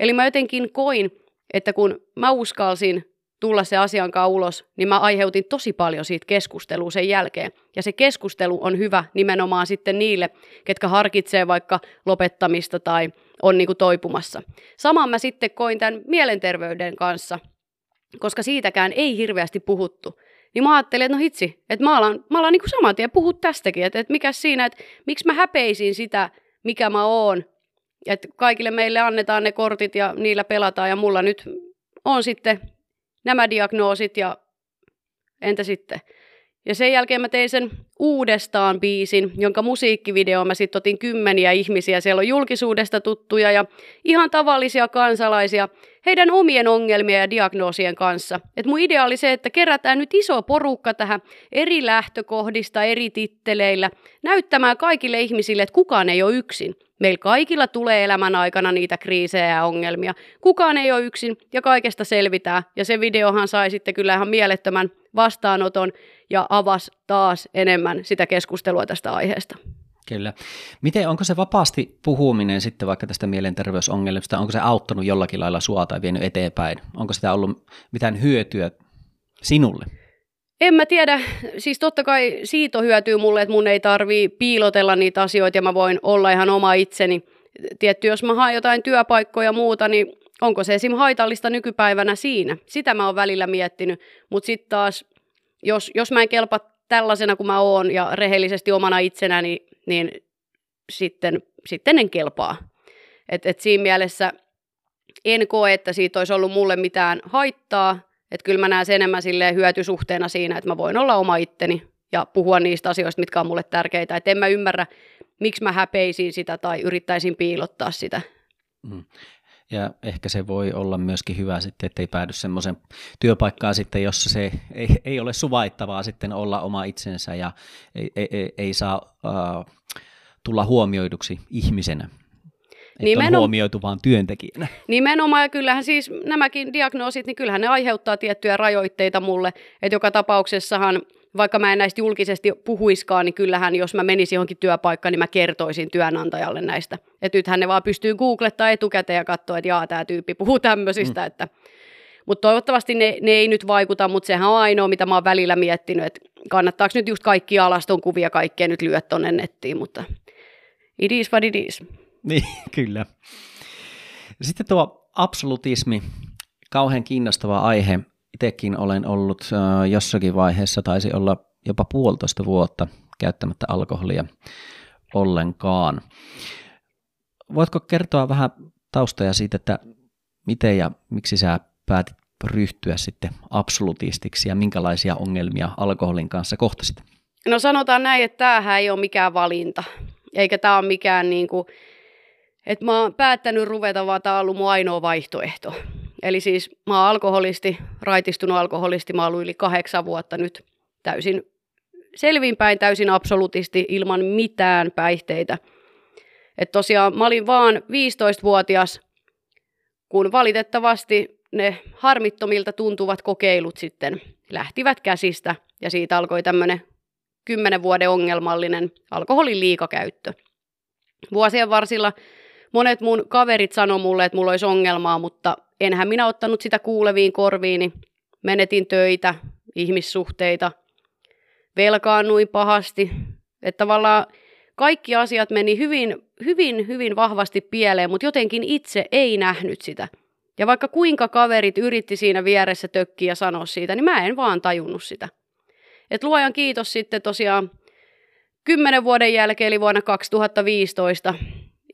Eli mä jotenkin koin, että kun mä uskalsin tulla se asian ulos, niin mä aiheutin tosi paljon siitä keskustelua sen jälkeen. Ja se keskustelu on hyvä nimenomaan sitten niille, ketkä harkitsee vaikka lopettamista tai on niin kuin toipumassa. Saman mä sitten koin tämän mielenterveyden kanssa, koska siitäkään ei hirveästi puhuttu. Niin mä ajattelin, että no hitsi, että mä alan, mä alan niin kuin saman tien puhua tästäkin, että, että mikä siinä, että miksi mä häpeisin sitä, mikä mä oon. Että kaikille meille annetaan ne kortit ja niillä pelataan ja mulla nyt on sitten nämä diagnoosit ja entä sitten? Ja sen jälkeen mä tein sen uudestaan biisin, jonka musiikkivideo mä sitten otin kymmeniä ihmisiä. Siellä on julkisuudesta tuttuja ja ihan tavallisia kansalaisia heidän omien ongelmien ja diagnoosien kanssa. Et mun idea oli se, että kerätään nyt iso porukka tähän eri lähtökohdista, eri titteleillä, näyttämään kaikille ihmisille, että kukaan ei ole yksin. Meillä kaikilla tulee elämän aikana niitä kriisejä ja ongelmia. Kukaan ei ole yksin ja kaikesta selvitään. Ja se videohan sai sitten kyllä ihan mielettömän vastaanoton ja avasi taas enemmän sitä keskustelua tästä aiheesta. Kyllä. Miten, onko se vapaasti puhuminen sitten vaikka tästä mielenterveysongelmista, onko se auttanut jollakin lailla sua tai vienyt eteenpäin? Onko sitä ollut mitään hyötyä sinulle? En mä tiedä, siis totta kai siitä hyötyy mulle, että mun ei tarvii piilotella niitä asioita ja mä voin olla ihan oma itseni. Tietty, jos mä haen jotain työpaikkoja ja muuta, niin onko se esim. haitallista nykypäivänä siinä? Sitä mä oon välillä miettinyt, mutta sitten taas, jos, jos mä en kelpa tällaisena kuin mä oon ja rehellisesti omana itsenäni, niin, sitten, sitten en kelpaa. Et, et siinä mielessä en koe, että siitä olisi ollut mulle mitään haittaa, että kyllä mä näen sen enemmän silleen hyötysuhteena siinä, että mä voin olla oma itteni ja puhua niistä asioista, mitkä on mulle tärkeitä. Että en mä ymmärrä, miksi mä häpeisin sitä tai yrittäisin piilottaa sitä. Mm. Ja ehkä se voi olla myöskin hyvä sitten, ettei päädy semmoisen työpaikkaan sitten, jossa se ei, ei ole suvaittavaa sitten olla oma itsensä ja ei, ei, ei saa uh, tulla huomioiduksi ihmisenä. Nimenom- on huomioitu vaan työntekijänä. Nimenomaan, ja kyllähän siis nämäkin diagnoosit, niin kyllähän ne aiheuttaa tiettyjä rajoitteita mulle, että joka tapauksessahan vaikka mä en näistä julkisesti puhuiskaan, niin kyllähän jos mä menisin johonkin työpaikkaan, niin mä kertoisin työnantajalle näistä. Että nythän ne vaan pystyy googlettaa etukäteen ja katsoa, että jaa, tämä tyyppi puhuu tämmöisistä, mm. että mutta toivottavasti ne, ne ei nyt vaikuta, mutta sehän on ainoa, mitä mä oon välillä miettinyt, että kannattaako nyt just kaikki alaston kuvia kaikkea nyt lyödä tonne nettiin, mutta it is what it is. Niin, <laughs> kyllä. Sitten tuo absolutismi, kauhean kiinnostava aihe. Itsekin olen ollut jossakin vaiheessa, taisi olla jopa puolitoista vuotta käyttämättä alkoholia ollenkaan. Voitko kertoa vähän taustoja siitä, että miten ja miksi sä päätit ryhtyä sitten absolutistiksi ja minkälaisia ongelmia alkoholin kanssa kohtasit? No sanotaan näin, että tämähän ei ole mikään valinta, eikä tämä ole mikään niin kuin että mä oon päättänyt ruveta, vaan tämä on ollut mun ainoa vaihtoehto. Eli siis mä oon alkoholisti, raitistunut alkoholisti, mä oon ollut yli kahdeksan vuotta nyt täysin selvinpäin, täysin absoluutisti, ilman mitään päihteitä. Että tosiaan mä olin vaan 15-vuotias, kun valitettavasti ne harmittomilta tuntuvat kokeilut sitten lähtivät käsistä ja siitä alkoi tämmöinen kymmenen vuoden ongelmallinen alkoholin liikakäyttö. Vuosien varsilla monet mun kaverit sanoi mulle, että mulla olisi ongelmaa, mutta enhän minä ottanut sitä kuuleviin korviini. Menetin töitä, ihmissuhteita, velkaannuin pahasti. Että tavallaan kaikki asiat meni hyvin, hyvin, hyvin vahvasti pieleen, mutta jotenkin itse ei nähnyt sitä. Ja vaikka kuinka kaverit yritti siinä vieressä tökkiä sanoa siitä, niin mä en vaan tajunnut sitä. Et luojan kiitos sitten tosiaan kymmenen vuoden jälkeen, eli vuonna 2015,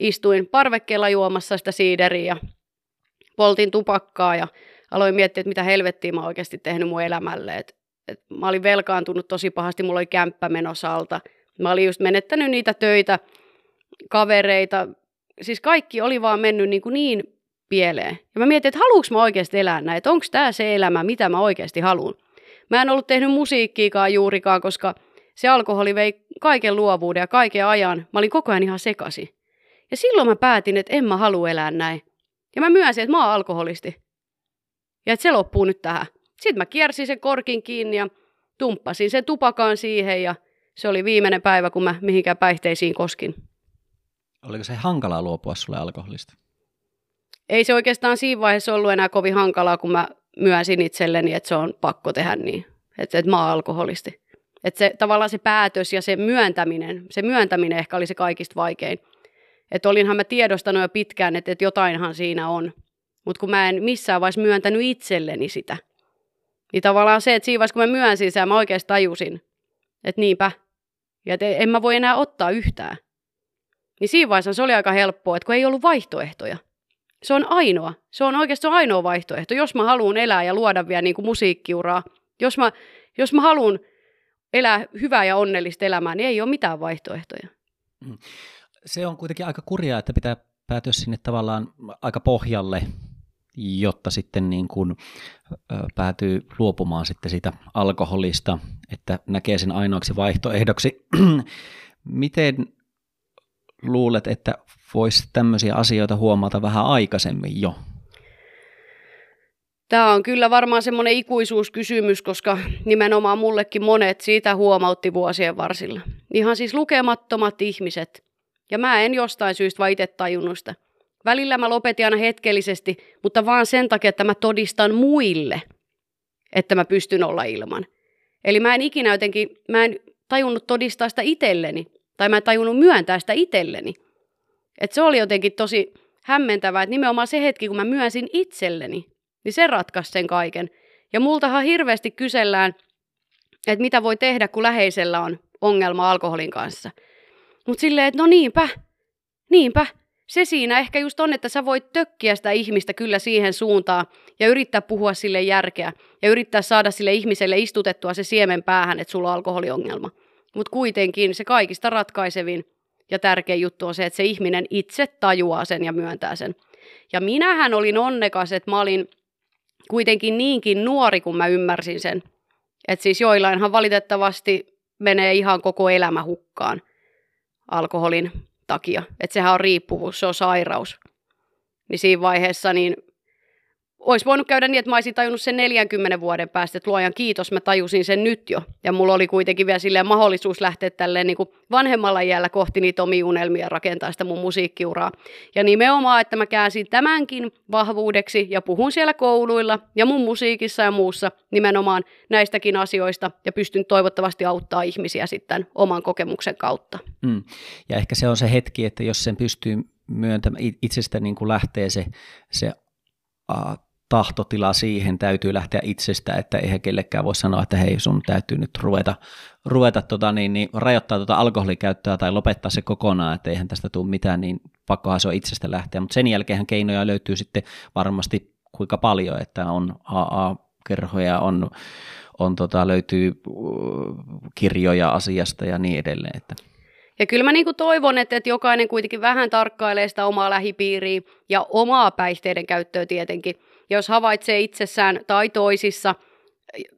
istuin parvekkeella juomassa sitä siideriä ja poltin tupakkaa ja aloin miettiä, että mitä helvettiä mä oikeasti tehnyt mun elämälle. Et, et mä olin velkaantunut tosi pahasti, mulla oli kämppä menosalta. Mä olin just menettänyt niitä töitä, kavereita. Siis kaikki oli vaan mennyt niin, kuin niin pieleen. Ja mä mietin, että haluanko mä oikeasti elää näin, että onko tämä se elämä, mitä mä oikeasti haluan. Mä en ollut tehnyt musiikkiikaan juurikaan, koska se alkoholi vei kaiken luovuuden ja kaiken ajan. Mä olin koko ajan ihan sekasi. Ja silloin mä päätin, että en mä halua elää näin. Ja mä myönsin, että mä oon alkoholisti. Ja että se loppuu nyt tähän. Sitten mä kiersin sen korkin kiinni ja tumppasin sen tupakaan siihen ja se oli viimeinen päivä, kun mä mihinkään päihteisiin koskin. Oliko se hankalaa luopua sulle alkoholista? Ei se oikeastaan siinä vaiheessa ollut enää kovin hankalaa, kun mä myönsin itselleni, että se on pakko tehdä niin, että, että mä oon alkoholisti. Että se, tavallaan se päätös ja se myöntäminen, se myöntäminen ehkä oli se kaikista vaikein. Että olinhan mä tiedostanut jo pitkään, että, että jotainhan siinä on. Mutta kun mä en missään vaiheessa myöntänyt itselleni sitä. Niin tavallaan se, että siinä vaiheessa kun mä myönsin sen, mä oikeasti tajusin, että niinpä. Ja että en mä voi enää ottaa yhtään. Niin siinä vaiheessa se oli aika helppoa, että kun ei ollut vaihtoehtoja. Se on ainoa. Se on oikeasti ainoa vaihtoehto. Jos mä haluan elää ja luoda vielä niin kuin musiikkiuraa, jos mä, jos mä haluan elää hyvää ja onnellista elämää, niin ei ole mitään vaihtoehtoja. Mm. Se on kuitenkin aika kurjaa, että pitää päätyä sinne tavallaan aika pohjalle, jotta sitten niin kuin, päätyy luopumaan sitten siitä alkoholista, että näkee sen ainoaksi vaihtoehdoksi. <clears throat> Miten luulet, että voisi tämmöisiä asioita huomata vähän aikaisemmin jo? Tämä on kyllä varmaan semmoinen ikuisuuskysymys, koska nimenomaan mullekin monet siitä huomautti vuosien varsilla. Ihan siis lukemattomat ihmiset. Ja mä en jostain syystä vaan itse tajunnut sitä. Välillä mä lopetin aina hetkellisesti, mutta vaan sen takia, että mä todistan muille, että mä pystyn olla ilman. Eli mä en ikinä jotenkin, mä en tajunnut todistaa sitä itselleni, tai mä en tajunnut myöntää sitä itselleni. Et se oli jotenkin tosi hämmentävää, että nimenomaan se hetki, kun mä myönsin itselleni, niin se ratkaisi sen kaiken. Ja multahan hirveästi kysellään, että mitä voi tehdä, kun läheisellä on ongelma alkoholin kanssa. Mutta silleen, että no niinpä, niinpä. Se siinä ehkä just on, että sä voit tökkiä sitä ihmistä kyllä siihen suuntaan ja yrittää puhua sille järkeä ja yrittää saada sille ihmiselle istutettua se siemen päähän, että sulla on alkoholiongelma. Mutta kuitenkin se kaikista ratkaisevin ja tärkein juttu on se, että se ihminen itse tajuaa sen ja myöntää sen. Ja minähän olin onnekas, että mä olin kuitenkin niinkin nuori, kun mä ymmärsin sen. Että siis joillainhan valitettavasti menee ihan koko elämä hukkaan alkoholin takia. Että sehän on riippuvuus, se on sairaus. Niin siinä vaiheessa niin olisi voinut käydä niin, että mä olisin tajunnut sen 40 vuoden päästä, että luojan kiitos, mä tajusin sen nyt jo. Ja mulla oli kuitenkin vielä silleen mahdollisuus lähteä tälleen niin kuin vanhemmalla iällä kohti niitä omia unelmia rakentaa sitä mun musiikkiuraa. Ja nimenomaan, että mä käänsin tämänkin vahvuudeksi ja puhun siellä kouluilla ja mun musiikissa ja muussa nimenomaan näistäkin asioista ja pystyn toivottavasti auttaa ihmisiä sitten oman kokemuksen kautta. Mm. Ja ehkä se on se hetki, että jos sen pystyy myöntämään, itsestä niin kuin lähtee se, se tahtotila siihen täytyy lähteä itsestä, että eihän kellekään voi sanoa, että hei sun täytyy nyt ruveta, ruveta tota, niin, niin, rajoittaa tota alkoholikäyttöä tai lopettaa se kokonaan, että eihän tästä tule mitään, niin pakkohan se on itsestä lähteä, mutta sen jälkeen keinoja löytyy sitten varmasti kuinka paljon, että on AA-kerhoja, on, on tota, löytyy kirjoja asiasta ja niin edelleen. Että. Ja kyllä mä niin kuin toivon, että, että jokainen kuitenkin vähän tarkkailee sitä omaa lähipiiriä ja omaa päihteiden käyttöä tietenkin. Ja jos havaitsee itsessään tai toisissa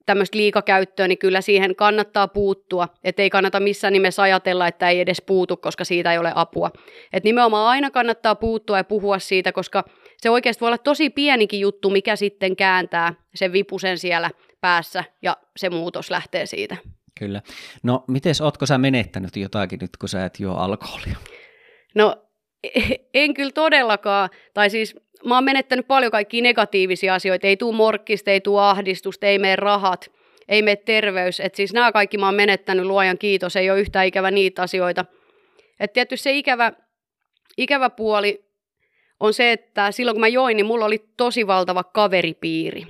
tämmöistä liikakäyttöä, niin kyllä siihen kannattaa puuttua. Että ei kannata missään nimessä ajatella, että ei edes puutu, koska siitä ei ole apua. Että nimenomaan aina kannattaa puuttua ja puhua siitä, koska se oikeasti voi olla tosi pienikin juttu, mikä sitten kääntää sen vipusen siellä päässä ja se muutos lähtee siitä. Kyllä. No, miten ootko sä menettänyt jotakin nyt, kun sä et juo alkoholia? No, en kyllä todellakaan. Tai siis mä oon menettänyt paljon kaikkia negatiivisia asioita. Ei tuu morkkista, ei tuu ahdistusta, ei mene rahat, ei mene terveys. Et siis nämä kaikki mä oon menettänyt, luojan kiitos, ei ole yhtään ikävä niitä asioita. Et tietysti se ikävä, ikävä puoli on se, että silloin kun mä join, niin mulla oli tosi valtava kaveripiiri.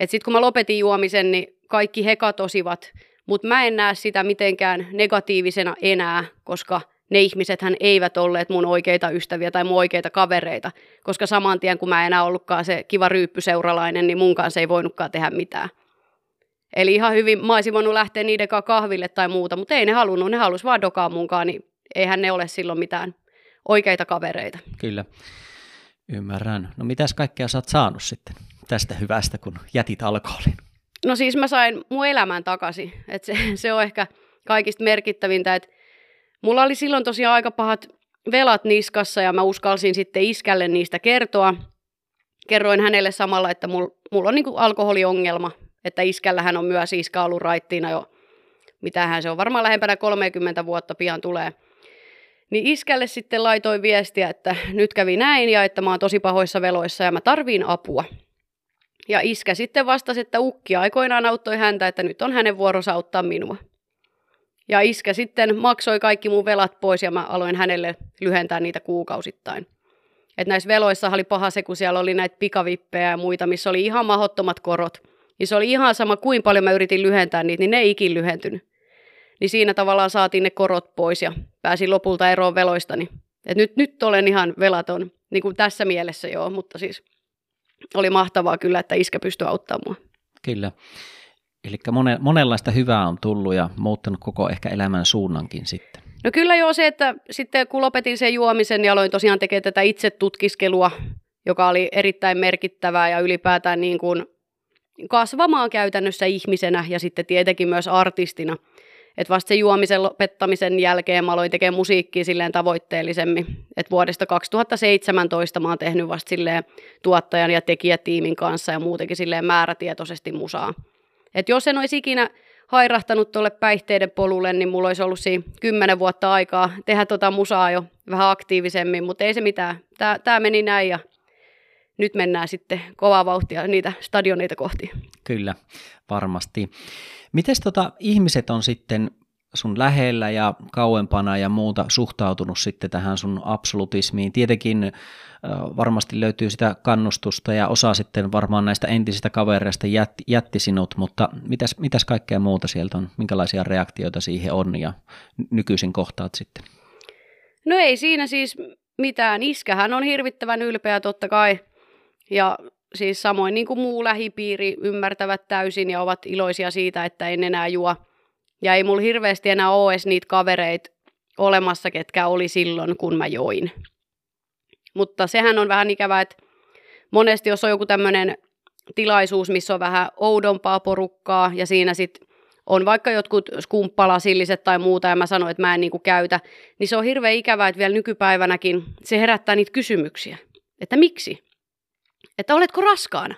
Et sit kun mä lopetin juomisen, niin kaikki he katosivat, mutta mä en näe sitä mitenkään negatiivisena enää, koska ne ihmisethän eivät olleet mun oikeita ystäviä tai mun oikeita kavereita, koska saman tien kun mä en enää ollutkaan se kiva ryyppyseuralainen, niin mun kanssa ei voinutkaan tehdä mitään. Eli ihan hyvin mä olisin voinut lähteä niiden kanssa kahville tai muuta, mutta ei ne halunnut, ne halusi vaan dokaa munkaan, niin eihän ne ole silloin mitään oikeita kavereita. Kyllä, ymmärrän. No mitäs kaikkea sä oot saanut sitten tästä hyvästä, kun jätit alkoholin? No siis mä sain mun elämän takaisin, että se, se on ehkä kaikista merkittävintä, että Mulla oli silloin tosiaan aika pahat velat niskassa ja mä uskalsin sitten iskälle niistä kertoa. Kerroin hänelle samalla, että mulla mul on niinku alkoholiongelma, että iskällähän on myös iskä ollut raittiina jo mitähän se on, varmaan lähempänä 30 vuotta pian tulee. Niin iskälle sitten laitoin viestiä, että nyt kävi näin ja että mä oon tosi pahoissa veloissa ja mä tarviin apua. Ja iskä sitten vastasi, että ukki aikoinaan auttoi häntä, että nyt on hänen vuoronsa auttaa minua. Ja iskä sitten maksoi kaikki mun velat pois ja mä aloin hänelle lyhentää niitä kuukausittain. Et näissä veloissa oli paha se, kun siellä oli näitä pikavippejä ja muita, missä oli ihan mahottomat korot. Niin se oli ihan sama, kuin paljon mä yritin lyhentää niitä, niin ne ei ikin lyhentynyt. Niin siinä tavallaan saatiin ne korot pois ja pääsin lopulta eroon veloistani. Et nyt, nyt olen ihan velaton, niin kuin tässä mielessä joo, mutta siis oli mahtavaa kyllä, että iskä pystyi auttamaan mua. Kyllä. Eli monenlaista hyvää on tullut ja muuttanut koko ehkä elämän suunnankin sitten. No kyllä joo se, että sitten kun lopetin sen juomisen, niin aloin tosiaan tekemään tätä itse tutkiskelua, joka oli erittäin merkittävää ja ylipäätään niin kuin kasvamaan käytännössä ihmisenä ja sitten tietenkin myös artistina. Et vasta sen juomisen lopettamisen jälkeen mä aloin tekemään musiikkia silleen tavoitteellisemmin. Et vuodesta 2017 mä oon tehnyt vasta silleen tuottajan ja tekijätiimin kanssa ja muutenkin silleen määrätietoisesti musaa. Et jos en olisi ikinä hairahtanut tuolle päihteiden polulle, niin mulla olisi ollut siinä kymmenen vuotta aikaa tehdä tota musaa jo vähän aktiivisemmin, mutta ei se mitään. Tämä meni näin ja nyt mennään sitten kovaa vauhtia niitä stadioneita kohti. Kyllä, varmasti. Miten tota, ihmiset on sitten sun lähellä ja kauempana ja muuta suhtautunut sitten tähän sun absolutismiin? Tietenkin varmasti löytyy sitä kannustusta ja osa sitten varmaan näistä entisistä kavereista jätti, jätti sinut, mutta mitäs, mitäs kaikkea muuta sieltä on? Minkälaisia reaktioita siihen on ja nykyisin kohtaat sitten? No ei siinä siis mitään. Iskähän on hirvittävän ylpeä totta kai ja siis samoin niin kuin muu lähipiiri ymmärtävät täysin ja ovat iloisia siitä, että en enää juo. Ja ei mulla hirveästi enää ole edes niitä kavereita olemassa, ketkä oli silloin, kun mä join. Mutta sehän on vähän ikävää, että monesti jos on joku tämmöinen tilaisuus, missä on vähän oudompaa porukkaa ja siinä sitten on vaikka jotkut skumppalasilliset tai muuta ja mä sanon, että mä en niinku käytä, niin se on hirveän ikävää, että vielä nykypäivänäkin se herättää niitä kysymyksiä. Että miksi? Että oletko raskaana?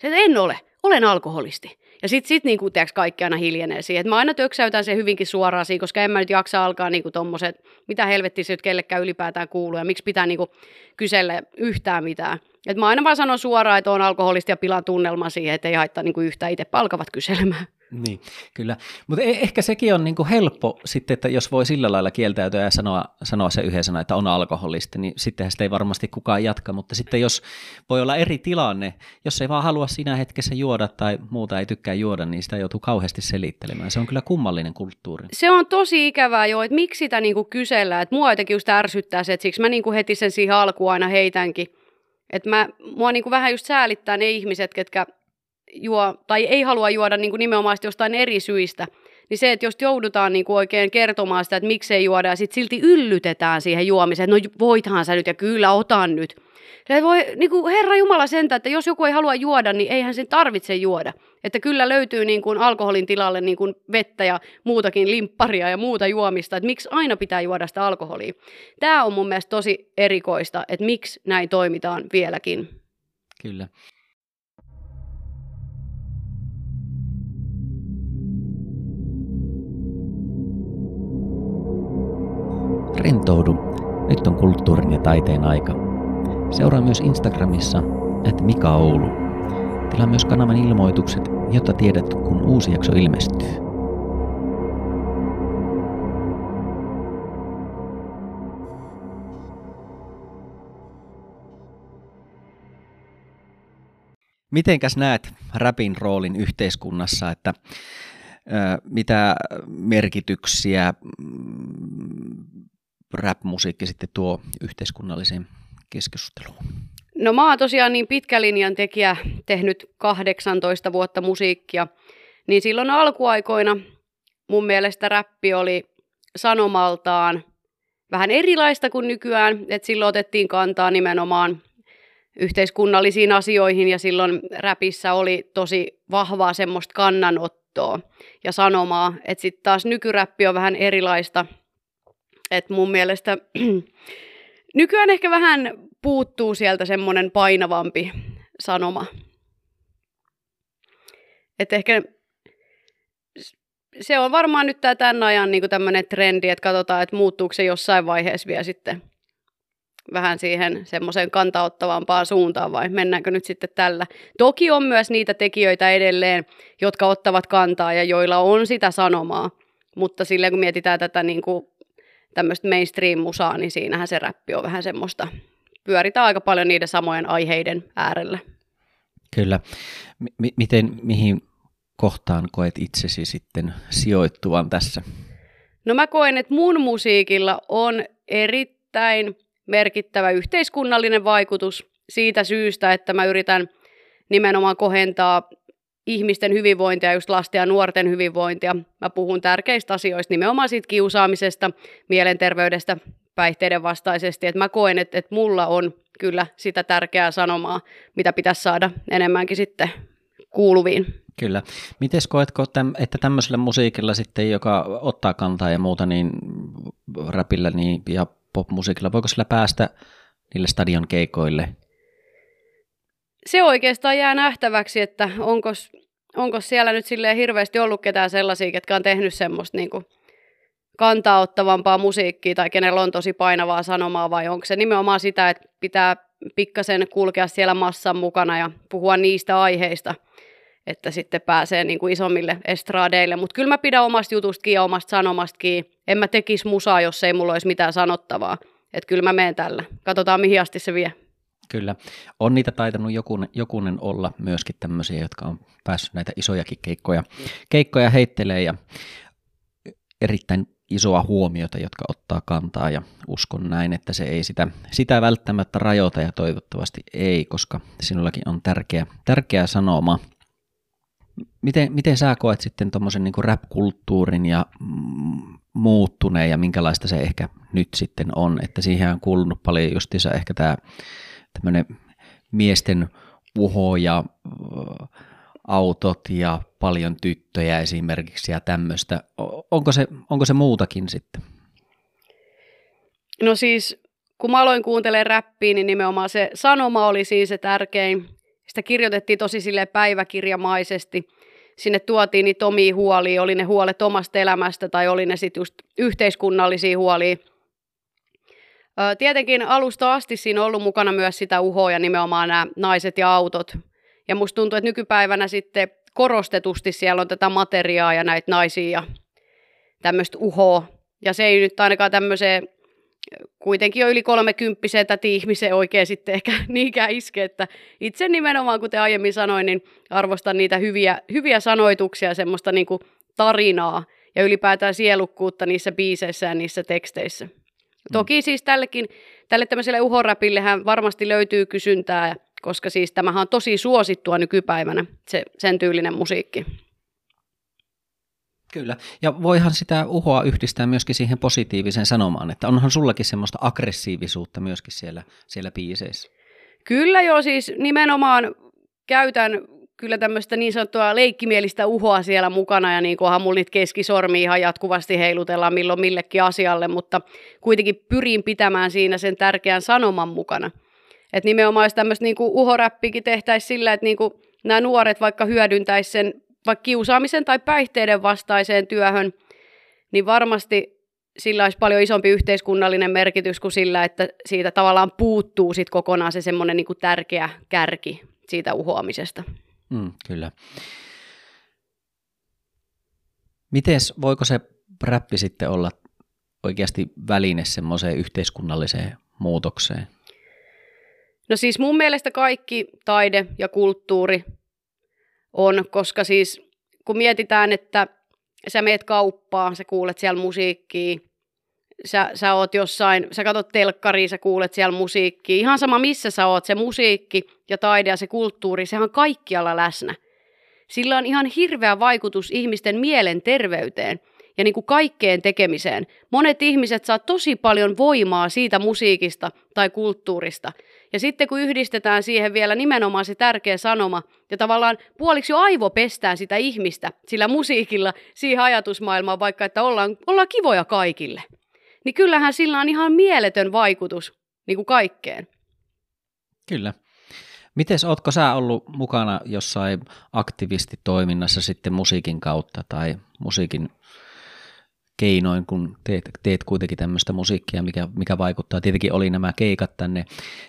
Se, että en ole, olen alkoholisti. Ja sitten sit, niinku, tiiäks, kaikki aina hiljenee siihen. Et mä aina töksäytän sen hyvinkin suoraan siihen, koska en mä nyt jaksa alkaa niinku tommoset, mitä helvettiä se nyt kellekään ylipäätään kuuluu ja miksi pitää niinku kysellä yhtään mitään. Et mä aina vaan sanon suoraan, että on alkoholisti ja pilan tunnelma siihen, että ei haittaa niinku yhtään itse palkavat kyselemään. Niin, kyllä. Mutta e- ehkä sekin on niinku helppo sitten, että jos voi sillä lailla kieltäytyä ja sanoa, sanoa se yhden sanan, että on alkoholisti, niin sittenhän sitä ei varmasti kukaan jatka. Mutta sitten jos voi olla eri tilanne, jos ei vaan halua siinä hetkessä juoda tai muuta ei tykkää juoda, niin sitä joutuu kauheasti selittelemään. Se on kyllä kummallinen kulttuuri. Se on tosi ikävää jo, että miksi sitä niinku kysellään. Että mua jotenkin just ärsyttää se, että siksi mä niinku heti sen siihen alkuun aina heitänkin. Että mä, mua niinku vähän just säälittää ne ihmiset, ketkä juo, tai ei halua juoda niin kuin nimenomaan jostain eri syistä, niin se, että jos joudutaan niin kuin oikein kertomaan sitä, että miksei juoda, ja sitten silti yllytetään siihen juomiseen, että no voithan sä nyt, ja kyllä otan nyt. Se voi, niin kuin Herra Jumala sentä, että jos joku ei halua juoda, niin eihän sen tarvitse juoda. Että kyllä löytyy niin kuin alkoholin tilalle niin kuin vettä ja muutakin limpparia ja muuta juomista, että miksi aina pitää juoda sitä alkoholia. Tämä on mun mielestä tosi erikoista, että miksi näin toimitaan vieläkin. Kyllä. Taiteen aika. Seuraa myös Instagramissa, että Mika Oulu. Tilaa myös kanavan ilmoitukset, jotta tiedät, kun uusi jakso ilmestyy. Mitenkäs näet rapin roolin yhteiskunnassa, että mitä merkityksiä rap-musiikki sitten tuo yhteiskunnalliseen keskusteluun? No mä oon tosiaan niin pitkälinjan tekijä, tehnyt 18 vuotta musiikkia, niin silloin alkuaikoina mun mielestä räppi oli sanomaltaan vähän erilaista kuin nykyään, että silloin otettiin kantaa nimenomaan yhteiskunnallisiin asioihin ja silloin räpissä oli tosi vahvaa semmoista kannanottoa ja sanomaa, että sitten taas nykyräppi on vähän erilaista – et mun mielestä <clears throat> nykyään ehkä vähän puuttuu sieltä semmoinen painavampi sanoma. Että ehkä se on varmaan nyt tämä tämän ajan niin tämmöinen trendi, että katsotaan, että muuttuuko se jossain vaiheessa vielä sitten vähän siihen semmoiseen kantaottavampaan suuntaan vai mennäänkö nyt sitten tällä. Toki on myös niitä tekijöitä edelleen, jotka ottavat kantaa ja joilla on sitä sanomaa, mutta silleen kun mietitään tätä niin kuin tämmöistä mainstream-musaa, niin siinähän se räppi on vähän semmoista, pyöritään aika paljon niiden samojen aiheiden äärellä. Kyllä. M- miten, mihin kohtaan koet itsesi sitten sijoittuvan tässä? No mä koen, että mun musiikilla on erittäin merkittävä yhteiskunnallinen vaikutus siitä syystä, että mä yritän nimenomaan kohentaa ihmisten hyvinvointia, just lasten ja nuorten hyvinvointia. Mä puhun tärkeistä asioista, nimenomaan siitä kiusaamisesta, mielenterveydestä, päihteiden vastaisesti. Et mä koen, että, että mulla on kyllä sitä tärkeää sanomaa, mitä pitäisi saada enemmänkin sitten kuuluviin. Kyllä. Miten koetko, että tämmöisellä musiikilla sitten, joka ottaa kantaa ja muuta, niin räpillä niin, ja popmusiikilla, voiko sillä päästä niille stadion keikoille? Se oikeastaan jää nähtäväksi, että onko, onko siellä nyt silleen hirveästi ollut ketään sellaisia, ketkä on tehnyt semmoista niin kuin kantaa ottavampaa musiikkia tai kenellä on tosi painavaa sanomaa vai onko se nimenomaan sitä, että pitää pikkasen kulkea siellä massan mukana ja puhua niistä aiheista, että sitten pääsee niin kuin isommille estradeille. Mutta kyllä mä pidän omasta jutustakin ja omasta sanomastakin. En mä tekisi musaa, jos ei mulla olisi mitään sanottavaa. Että kyllä mä menen tällä. Katsotaan, mihin asti se vie. Kyllä. On niitä taitanut jokunen, jokunen olla myöskin tämmöisiä, jotka on päässyt näitä isojakin keikkoja, keikkoja heittelee ja erittäin isoa huomiota, jotka ottaa kantaa ja uskon näin, että se ei sitä, sitä välttämättä rajoita ja toivottavasti ei, koska sinullakin on tärkeä, tärkeä sanoma. Miten, miten sä koet sitten tuommoisen niin rap-kulttuurin ja mm, muuttuneen ja minkälaista se ehkä nyt sitten on, että siihen on kuulunut paljon justiinsa ehkä tämä tämmöinen miesten uho ja autot ja paljon tyttöjä esimerkiksi ja tämmöistä. Onko se, onko se muutakin sitten? No siis, kun mä aloin kuuntelemaan räppiä, niin nimenomaan se sanoma oli siis se tärkein. Sitä kirjoitettiin tosi sille päiväkirjamaisesti. Sinne tuotiin niitä omia huolia, oli ne huolet omasta elämästä tai oli ne sitten just yhteiskunnallisia huolia. Tietenkin alusta asti siinä on ollut mukana myös sitä uhoa ja nimenomaan nämä naiset ja autot. Ja musta tuntuu, että nykypäivänä sitten korostetusti siellä on tätä materiaa ja näitä naisia ja tämmöistä uhoa. Ja se ei nyt ainakaan tämmöiseen kuitenkin jo yli kolmekymppiseen täti ihmiseen oikein sitten ehkä <laughs> niinkään iske, että itse nimenomaan, kuten aiemmin sanoin, niin arvostan niitä hyviä, hyviä sanoituksia, semmoista niin tarinaa ja ylipäätään sielukkuutta niissä biiseissä ja niissä teksteissä. Mm. Toki siis tällekin, tälle tämmöiselle uhoräpillehän varmasti löytyy kysyntää koska siis tämähän on tosi suosittua nykypäivänä, se, sen tyylinen musiikki. Kyllä, ja voihan sitä uhoa yhdistää myöskin siihen positiiviseen sanomaan, että onhan sullakin semmoista aggressiivisuutta myöskin siellä, siellä biiseissä. Kyllä joo, siis nimenomaan käytän kyllä tämmöistä niin sanottua leikkimielistä uhoa siellä mukana, ja niin kunhan mulla niitä keskisormi ihan jatkuvasti heilutellaan milloin millekin asialle, mutta kuitenkin pyrin pitämään siinä sen tärkeän sanoman mukana – että nimenomaan jos tämmöistä niinku uhoräppikin tehtäisiin sillä, että niinku nämä nuoret vaikka hyödyntäisi sen vaikka kiusaamisen tai päihteiden vastaiseen työhön, niin varmasti sillä olisi paljon isompi yhteiskunnallinen merkitys kuin sillä, että siitä tavallaan puuttuu sit kokonaan se semmoinen niinku tärkeä kärki siitä uhoamisesta. Mm, kyllä. Miten voiko se räppi sitten olla oikeasti väline semmoiseen yhteiskunnalliseen muutokseen? No siis mun mielestä kaikki taide ja kulttuuri on, koska siis kun mietitään, että sä meet kauppaan, sä kuulet siellä musiikkia, sä, sä oot jossain, sä katsot telkkaria, sä kuulet siellä musiikkia, ihan sama missä sä oot, se musiikki ja taide ja se kulttuuri, sehän on kaikkialla läsnä. Sillä on ihan hirveä vaikutus ihmisten mielenterveyteen ja niin kuin kaikkeen tekemiseen. Monet ihmiset saa tosi paljon voimaa siitä musiikista tai kulttuurista. Ja sitten kun yhdistetään siihen vielä nimenomaan se tärkeä sanoma, ja tavallaan puoliksi jo aivopestään sitä ihmistä sillä musiikilla siihen ajatusmaailmaan, vaikka että ollaan, ollaan kivoja kaikille, niin kyllähän sillä on ihan mieletön vaikutus niin kuin kaikkeen. Kyllä. Miten ootko sä ollut mukana jossain aktivistitoiminnassa sitten musiikin kautta tai musiikin keinoin, kun teet, teet kuitenkin tämmöistä musiikkia, mikä, mikä vaikuttaa. Tietenkin oli nämä keikat tänne,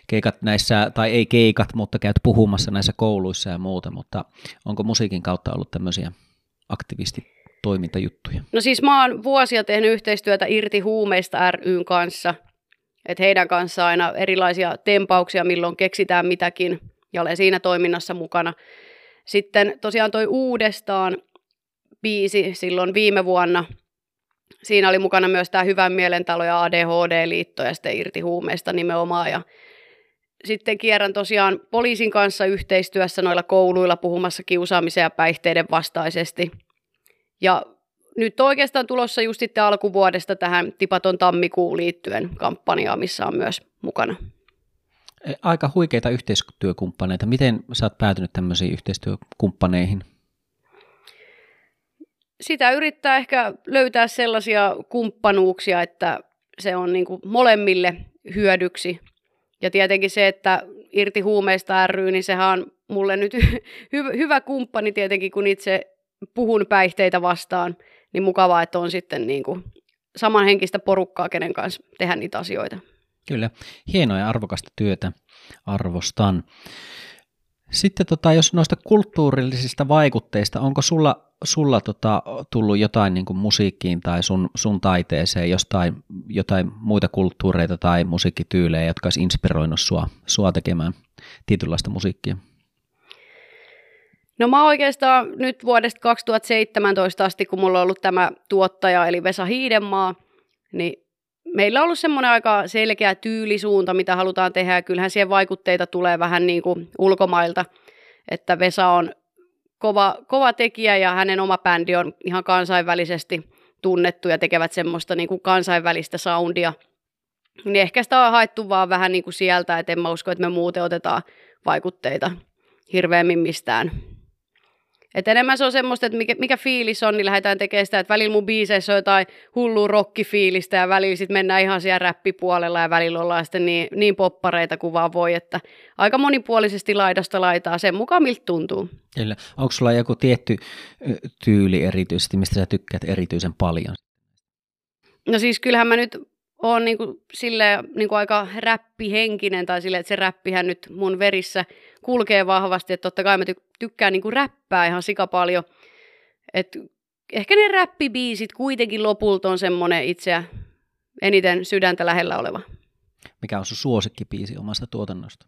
keikat näissä, tai ei keikat, mutta käyt puhumassa näissä kouluissa ja muuta, mutta onko musiikin kautta ollut tämmöisiä aktivistitoimintajuttuja? No siis mä oon vuosia tehnyt yhteistyötä Irti huumeista ryn kanssa, että heidän kanssa aina erilaisia tempauksia, milloin keksitään mitäkin, ja olen siinä toiminnassa mukana. Sitten tosiaan toi uudestaan biisi silloin viime vuonna – siinä oli mukana myös tämä Hyvän mielentalo ja ADHD-liitto ja sitten irti huumeista nimenomaan. Ja sitten kierrän tosiaan poliisin kanssa yhteistyössä noilla kouluilla puhumassa kiusaamisen ja päihteiden vastaisesti. Ja nyt on oikeastaan tulossa just sitten alkuvuodesta tähän Tipaton tammikuun liittyen kampanjaa, missä on myös mukana. E, aika huikeita yhteistyökumppaneita. Miten sä oot päätynyt tämmöisiin yhteistyökumppaneihin? sitä yrittää ehkä löytää sellaisia kumppanuuksia, että se on niin kuin molemmille hyödyksi. Ja tietenkin se, että irti huumeista ry, niin sehän on mulle nyt <laughs> hy- hyvä kumppani tietenkin, kun itse puhun päihteitä vastaan, niin mukavaa, että on sitten niin kuin samanhenkistä porukkaa, kenen kanssa tehdä niitä asioita. Kyllä, hienoa ja arvokasta työtä, arvostan. Sitten tota, jos noista kulttuurillisista vaikutteista, onko sulla, sulla tota, tullut jotain niin kuin musiikkiin tai sun, sun taiteeseen, jostain, jotain muita kulttuureita tai musiikkityylejä, jotka olisi inspiroinut sua, sua tekemään tietynlaista musiikkia? No mä oikeastaan nyt vuodesta 2017 asti, kun mulla on ollut tämä tuottaja, eli Vesa Hiidenmaa, niin meillä on ollut semmoinen aika selkeä tyylisuunta, mitä halutaan tehdä, ja kyllähän siihen vaikutteita tulee vähän niin kuin ulkomailta, että Vesa on kova, kova tekijä ja hänen oma bändi on ihan kansainvälisesti tunnettu ja tekevät semmoista niin kuin kansainvälistä soundia. Niin ehkä sitä on haettu vaan vähän niin kuin sieltä, että en mä usko, että me muuten otetaan vaikutteita hirveämmin mistään et enemmän se on semmoista, että mikä, mikä fiilis on, niin lähdetään tekemään sitä, että välillä mun biiseissä on jotain hullua rockifiilistä ja välillä sitten mennään ihan siellä räppipuolella ja välillä ollaan sitten niin, niin poppareita kuin vaan voi, että aika monipuolisesti laidasta laitaa sen mukaan, miltä tuntuu. Kyllä. Onko sulla joku tietty tyyli erityisesti, mistä sä tykkäät erityisen paljon? No siis kyllähän mä nyt oon niinku sille niinku aika räppihenkinen tai sille, että se räppihän nyt mun verissä kulkee vahvasti, että totta kai mä tykkään niinku räppää ihan sika paljon. Et ehkä ne räppibiisit kuitenkin lopulta on semmoinen itseä eniten sydäntä lähellä oleva. Mikä on sun suosikkibiisi omasta tuotannosta?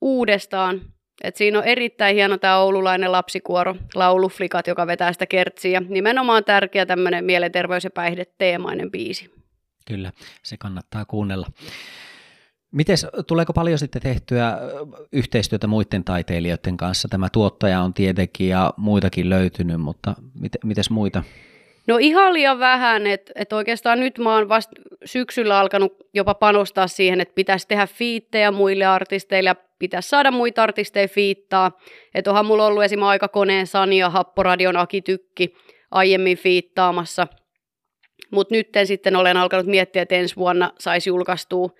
Uudestaan. Et siinä on erittäin hieno tämä oululainen lapsikuoro, lauluflikat, joka vetää sitä kertsiä. Nimenomaan tärkeä tämmöinen mielenterveys- ja päihdeteemainen biisi. Kyllä, se kannattaa kuunnella. Mites, tuleeko paljon sitten tehtyä yhteistyötä muiden taiteilijoiden kanssa? Tämä tuottaja on tietenkin ja muitakin löytynyt, mutta mit, mites muita? No ihan liian vähän, että et oikeastaan nyt mä oon vasta syksyllä alkanut jopa panostaa siihen, että pitäisi tehdä fiittejä muille artisteille ja pitäisi saada muita artisteja fiittaa. Että onhan mulla ollut esimerkiksi Aikakoneen Sani ja Happoradion Aki Tykki aiemmin fiittaamassa – mutta nyt sitten olen alkanut miettiä, että ensi vuonna saisi julkaistua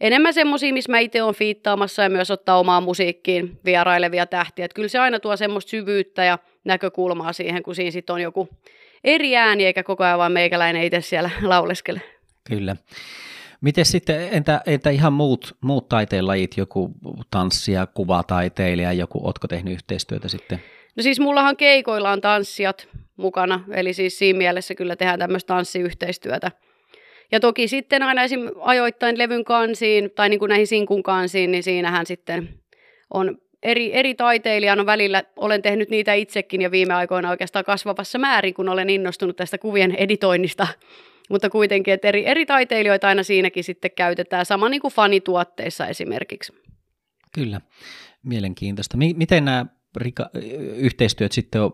enemmän semmoisia, missä mä itse olen fiittaamassa ja myös ottaa omaan musiikkiin vierailevia tähtiä. Et kyllä se aina tuo semmoista syvyyttä ja näkökulmaa siihen, kun siinä sitten on joku eri ääni, eikä koko ajan vaan meikäläinen itse siellä <laughs> lauleskele. Kyllä. Miten sitten, entä, entä ihan muut, muut taiteenlajit, joku tanssia, kuvataiteilija, joku, ootko tehnyt yhteistyötä sitten? No siis mullahan keikoilla on tanssijat mukana, eli siis siinä mielessä kyllä tehdään tämmöistä tanssiyhteistyötä. Ja toki sitten aina esim. ajoittain levyn kansiin tai niin kuin näihin sinkun kansiin, niin siinähän sitten on eri, eri taiteilijan välillä. Olen tehnyt niitä itsekin ja viime aikoina oikeastaan kasvavassa määrin, kun olen innostunut tästä kuvien editoinnista. Mutta kuitenkin, että eri, eri taiteilijoita aina siinäkin sitten käytetään, sama niin kuin fanituotteissa esimerkiksi. Kyllä, mielenkiintoista. Miten nämä rika- yhteistyöt sitten, on,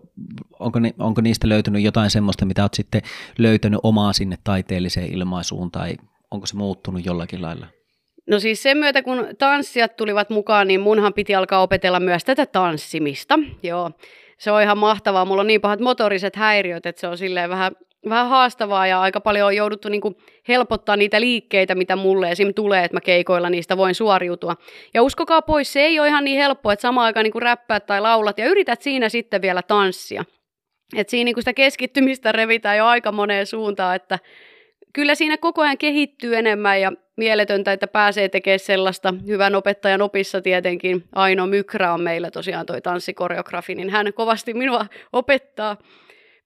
onko, ni, onko niistä löytynyt jotain semmoista, mitä olet sitten löytänyt omaa sinne taiteelliseen ilmaisuun tai onko se muuttunut jollakin lailla? No siis sen myötä, kun tanssijat tulivat mukaan, niin munhan piti alkaa opetella myös tätä tanssimista. Joo, se on ihan mahtavaa. Mulla on niin pahat motoriset häiriöt, että se on silleen vähän vähän haastavaa ja aika paljon on jouduttu niin kuin helpottaa niitä liikkeitä, mitä mulle esim. tulee, että mä keikoilla niistä voin suoriutua. Ja uskokaa pois, se ei ole ihan niin helppoa, että samaan aikaan niin kuin räppäät tai laulat ja yrität siinä sitten vielä tanssia. Et siinä niin sitä keskittymistä revitään jo aika moneen suuntaan, että kyllä siinä koko ajan kehittyy enemmän ja mieletöntä, että pääsee tekemään sellaista hyvän opettajan opissa tietenkin. Aino Mykrä on meillä tosiaan toi tanssikoreografi, niin hän kovasti minua opettaa.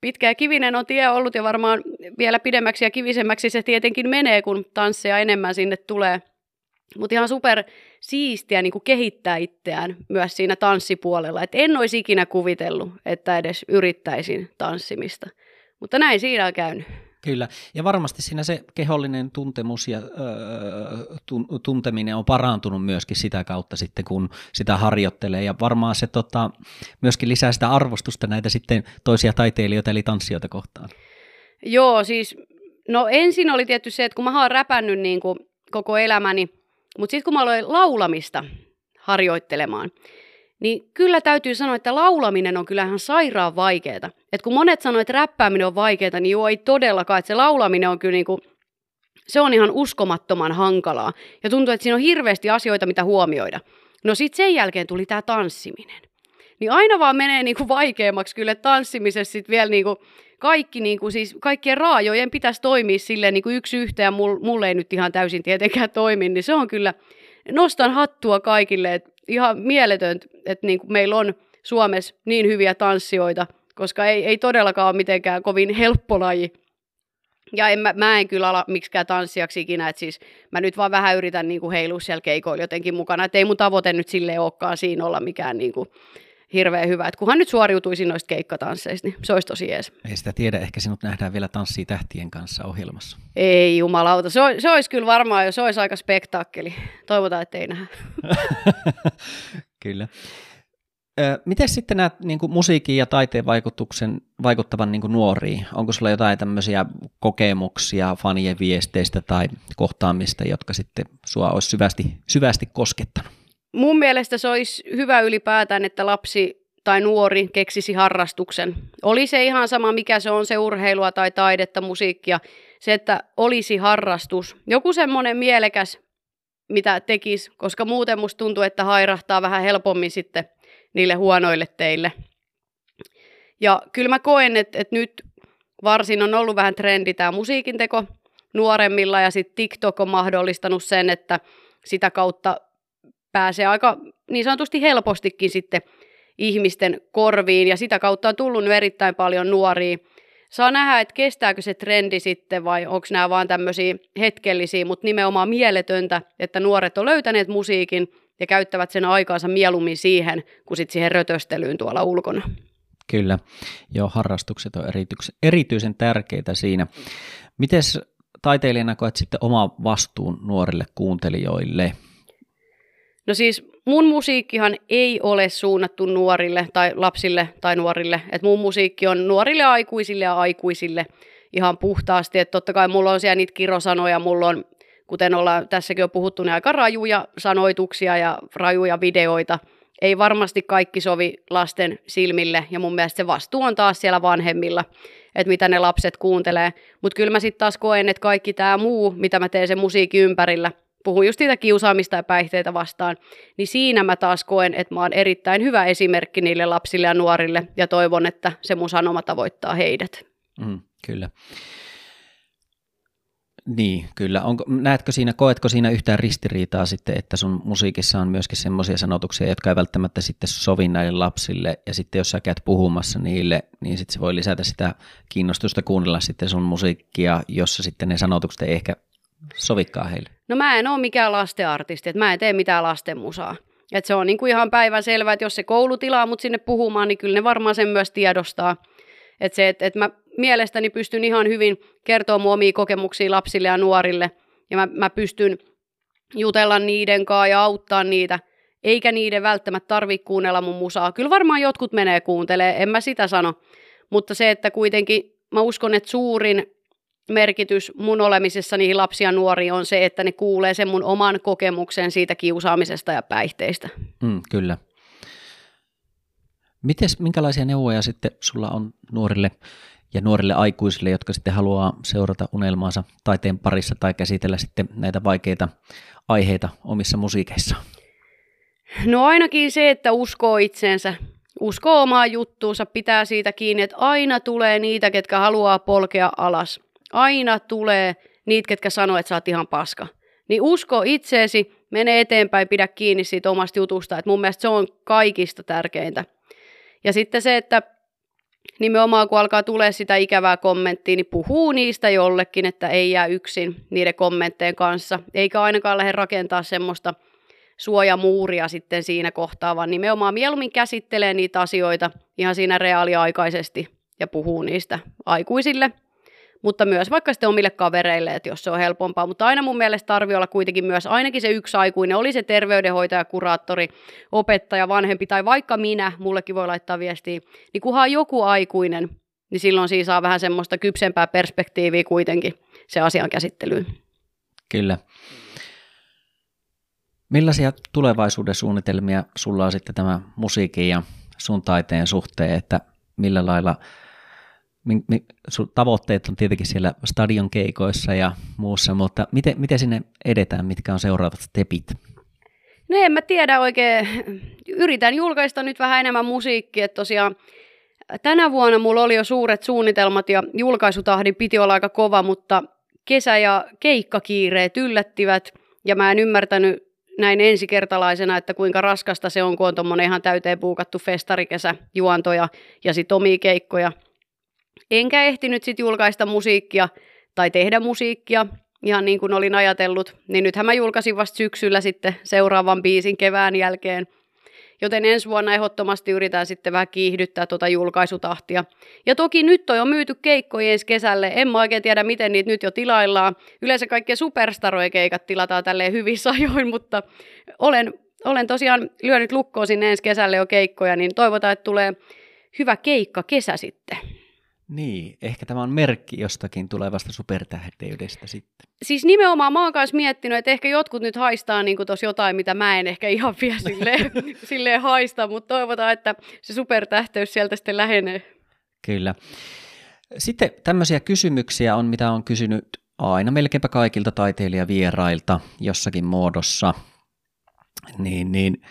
Pitkä ja kivinen on tie ollut ja varmaan vielä pidemmäksi ja kivisemmäksi se tietenkin menee, kun tansseja enemmän sinne tulee. Mutta ihan super siistiä niin kehittää itseään myös siinä tanssipuolella. Et en olisi ikinä kuvitellut, että edes yrittäisin tanssimista. Mutta näin siinä on käynyt. Kyllä, ja varmasti siinä se kehollinen tuntemus ja öö, tunteminen on parantunut myöskin sitä kautta sitten, kun sitä harjoittelee, ja varmaan se tota, myöskin lisää sitä arvostusta näitä sitten toisia taiteilijoita eli tanssijoita kohtaan. Joo, siis no ensin oli tietty se, että kun mä oon räpännyt niin kuin koko elämäni, mutta sitten kun mä aloin laulamista harjoittelemaan, niin kyllä täytyy sanoa, että laulaminen on kyllä ihan sairaan vaikeaa. Et kun monet sanoo, että räppääminen on vaikeaa, niin joo, ei todellakaan. Että se laulaminen on kyllä niinku, se on ihan uskomattoman hankalaa. Ja tuntuu, että siinä on hirveästi asioita, mitä huomioida. No sitten sen jälkeen tuli tämä tanssiminen. Niin aina vaan menee niinku vaikeammaksi kyllä tanssimisessa sitten vielä niinku kaikki, niinku, siis kaikkien raajojen pitäisi toimia silleen niinku yksi yhteen ja mulle ei nyt ihan täysin tietenkään toimi, niin se on kyllä, nostan hattua kaikille, että ihan mieletöntä, että niin kuin meillä on Suomessa niin hyviä tanssijoita, koska ei, ei todellakaan ole mitenkään kovin helppo laji. Ja en, mä, mä en kyllä ala miksikään tanssijaksi ikinä, että siis mä nyt vaan vähän yritän niin kuin heilua siellä keikoilla jotenkin mukana, että ei mun tavoite nyt sille olekaan siinä olla mikään niin kuin hirveän hyvä. että kunhan nyt suoriutuisi noista keikkatansseista, niin se olisi tosi jees. Ei sitä tiedä, ehkä sinut nähdään vielä tanssii tähtien kanssa ohjelmassa. Ei jumalauta, se, se olisi kyllä varmaan, jos se olisi aika spektaakkeli. Toivotaan, että ei nähdä. <laughs> kyllä. Miten sitten näet niin kuin musiikin ja taiteen vaikutuksen, vaikuttavan niin kuin nuoriin? Onko sulla jotain tämmöisiä kokemuksia fanien viesteistä tai kohtaamista, jotka sitten sua olisi syvästi, syvästi koskettanut? Mun mielestä se olisi hyvä ylipäätään, että lapsi tai nuori keksisi harrastuksen. Oli se ihan sama, mikä se on, se urheilua tai taidetta, musiikkia. Se, että olisi harrastus. Joku semmoinen mielekäs, mitä tekisi, koska muuten musta tuntuu, että hairahtaa vähän helpommin sitten niille huonoille teille. Ja kyllä mä koen, että, että nyt varsin on ollut vähän trendi tämä musiikin teko nuoremmilla ja sitten TikTok on mahdollistanut sen, että sitä kautta pääsee aika niin sanotusti helpostikin sitten ihmisten korviin ja sitä kautta on tullut nyt erittäin paljon nuoria. Saa nähdä, että kestääkö se trendi sitten vai onko nämä vaan tämmöisiä hetkellisiä, mutta nimenomaan mieletöntä, että nuoret on löytäneet musiikin ja käyttävät sen aikaansa mieluummin siihen kuin sitten siihen rötöstelyyn tuolla ulkona. Kyllä, joo, harrastukset on erityisen tärkeitä siinä. Miten taiteilijana koet sitten oma vastuun nuorille kuuntelijoille? No siis mun musiikkihan ei ole suunnattu nuorille tai lapsille tai nuorille. Et mun musiikki on nuorille aikuisille ja aikuisille ihan puhtaasti. Että totta kai mulla on siellä niitä kirosanoja, mulla on, kuten ollaan tässäkin jo puhuttu, niin aika rajuja sanoituksia ja rajuja videoita. Ei varmasti kaikki sovi lasten silmille ja mun mielestä se vastuu on taas siellä vanhemmilla, että mitä ne lapset kuuntelee. Mutta kyllä mä sitten taas koen, että kaikki tämä muu, mitä mä teen sen musiikin ympärillä, puhun just siitä kiusaamista ja päihteitä vastaan, niin siinä mä taas koen, että mä oon erittäin hyvä esimerkki niille lapsille ja nuorille ja toivon, että se mun sanoma tavoittaa heidät. Mm, kyllä. Niin, kyllä. Onko, näetkö siinä, koetko siinä yhtään ristiriitaa sitten, että sun musiikissa on myöskin semmoisia sanotuksia, jotka ei välttämättä sitten sovi näille lapsille, ja sitten jos sä käyt puhumassa niille, niin sitten se voi lisätä sitä kiinnostusta kuunnella sitten sun musiikkia, jossa sitten ne sanotukset ei ehkä sovikkaa heille? No mä en ole mikään lastenartisti, että mä en tee mitään lastenmusaa. Et se on niin kuin ihan päivän selvää, että jos se koulu tilaa mut sinne puhumaan, niin kyllä ne varmaan sen myös tiedostaa. Että se, että et mä mielestäni pystyn ihan hyvin kertoa mun omia kokemuksia lapsille ja nuorille. Ja mä, mä pystyn jutella niiden kanssa ja auttaa niitä, eikä niiden välttämättä tarvitse kuunnella mun musaa. Kyllä varmaan jotkut menee kuuntelee, en mä sitä sano. Mutta se, että kuitenkin mä uskon, että suurin merkitys mun olemisessa niihin lapsia ja on se, että ne kuulee sen mun oman kokemuksen siitä kiusaamisesta ja päihteistä. Mm, kyllä. Mites, minkälaisia neuvoja sitten sulla on nuorille ja nuorille aikuisille, jotka sitten haluaa seurata unelmaansa taiteen parissa tai käsitellä sitten näitä vaikeita aiheita omissa musiikeissaan? No ainakin se, että uskoo itseensä, uskoo omaa juttuunsa, pitää siitä kiinni, että aina tulee niitä, ketkä haluaa polkea alas. Aina tulee niitä, ketkä sanoo, että sä oot ihan paska. Niin usko itseesi, mene eteenpäin, pidä kiinni siitä omasta jutusta. Että mun mielestä se on kaikista tärkeintä. Ja sitten se, että nimenomaan kun alkaa tulee sitä ikävää kommenttia, niin puhuu niistä jollekin, että ei jää yksin niiden kommentteen kanssa. Eikä ainakaan lähde rakentaa semmoista suojamuuria sitten siinä kohtaa, vaan nimenomaan mieluummin käsittelee niitä asioita ihan siinä reaaliaikaisesti ja puhuu niistä aikuisille, mutta myös vaikka sitten omille kavereille, että jos se on helpompaa. Mutta aina mun mielestä tarvii olla kuitenkin myös ainakin se yksi aikuinen, oli se terveydenhoitaja, kuraattori, opettaja, vanhempi tai vaikka minä, mullekin voi laittaa viestiä, niin kunhan joku aikuinen, niin silloin siinä saa vähän semmoista kypsempää perspektiiviä kuitenkin se asian käsittelyyn. Kyllä. Millaisia tulevaisuuden suunnitelmia sulla on sitten tämä musiikin ja sun taiteen suhteen, että millä lailla sun tavoitteet on tietenkin siellä stadion keikoissa ja muussa, mutta miten, miten sinne edetään, mitkä on seuraavat stepit? No en mä tiedä oikein. Yritän julkaista nyt vähän enemmän musiikkia, että tosiaan tänä vuonna mulla oli jo suuret suunnitelmat ja julkaisutahdi piti olla aika kova, mutta kesä- ja keikkakiireet yllättivät ja mä en ymmärtänyt näin ensikertalaisena, että kuinka raskasta se on, kun on tuommoinen ihan täyteen puukattu festarikesä, juontoja ja sitten omia keikkoja. Enkä ehtinyt sitten julkaista musiikkia tai tehdä musiikkia, ihan niin kuin olin ajatellut. Niin nythän mä julkaisin vasta syksyllä sitten seuraavan biisin kevään jälkeen – joten ensi vuonna ehdottomasti yritän sitten vähän kiihdyttää tuota julkaisutahtia. Ja toki nyt toi on myyty keikkoja ensi kesälle, en mä oikein tiedä miten niitä nyt jo tilaillaan. Yleensä kaikkien superstarojen keikat tilataan tälleen hyvissä ajoin, mutta olen, olen tosiaan lyönyt lukkoon sinne ensi kesälle jo keikkoja, niin toivotaan, että tulee hyvä keikka kesä sitten. Niin, ehkä tämä on merkki jostakin tulevasta supertähteydestä sitten. Siis nimenomaan mä oon kanssa miettinyt, että ehkä jotkut nyt haistaa niin tuossa jotain, mitä mä en ehkä ihan vielä <laughs> silleen, silleen haista, mutta toivotaan, että se supertähteys sieltä sitten lähenee. Kyllä. Sitten tämmöisiä kysymyksiä on, mitä on kysynyt aina melkeinpä kaikilta taiteilijavierailta jossakin muodossa. Niin, niin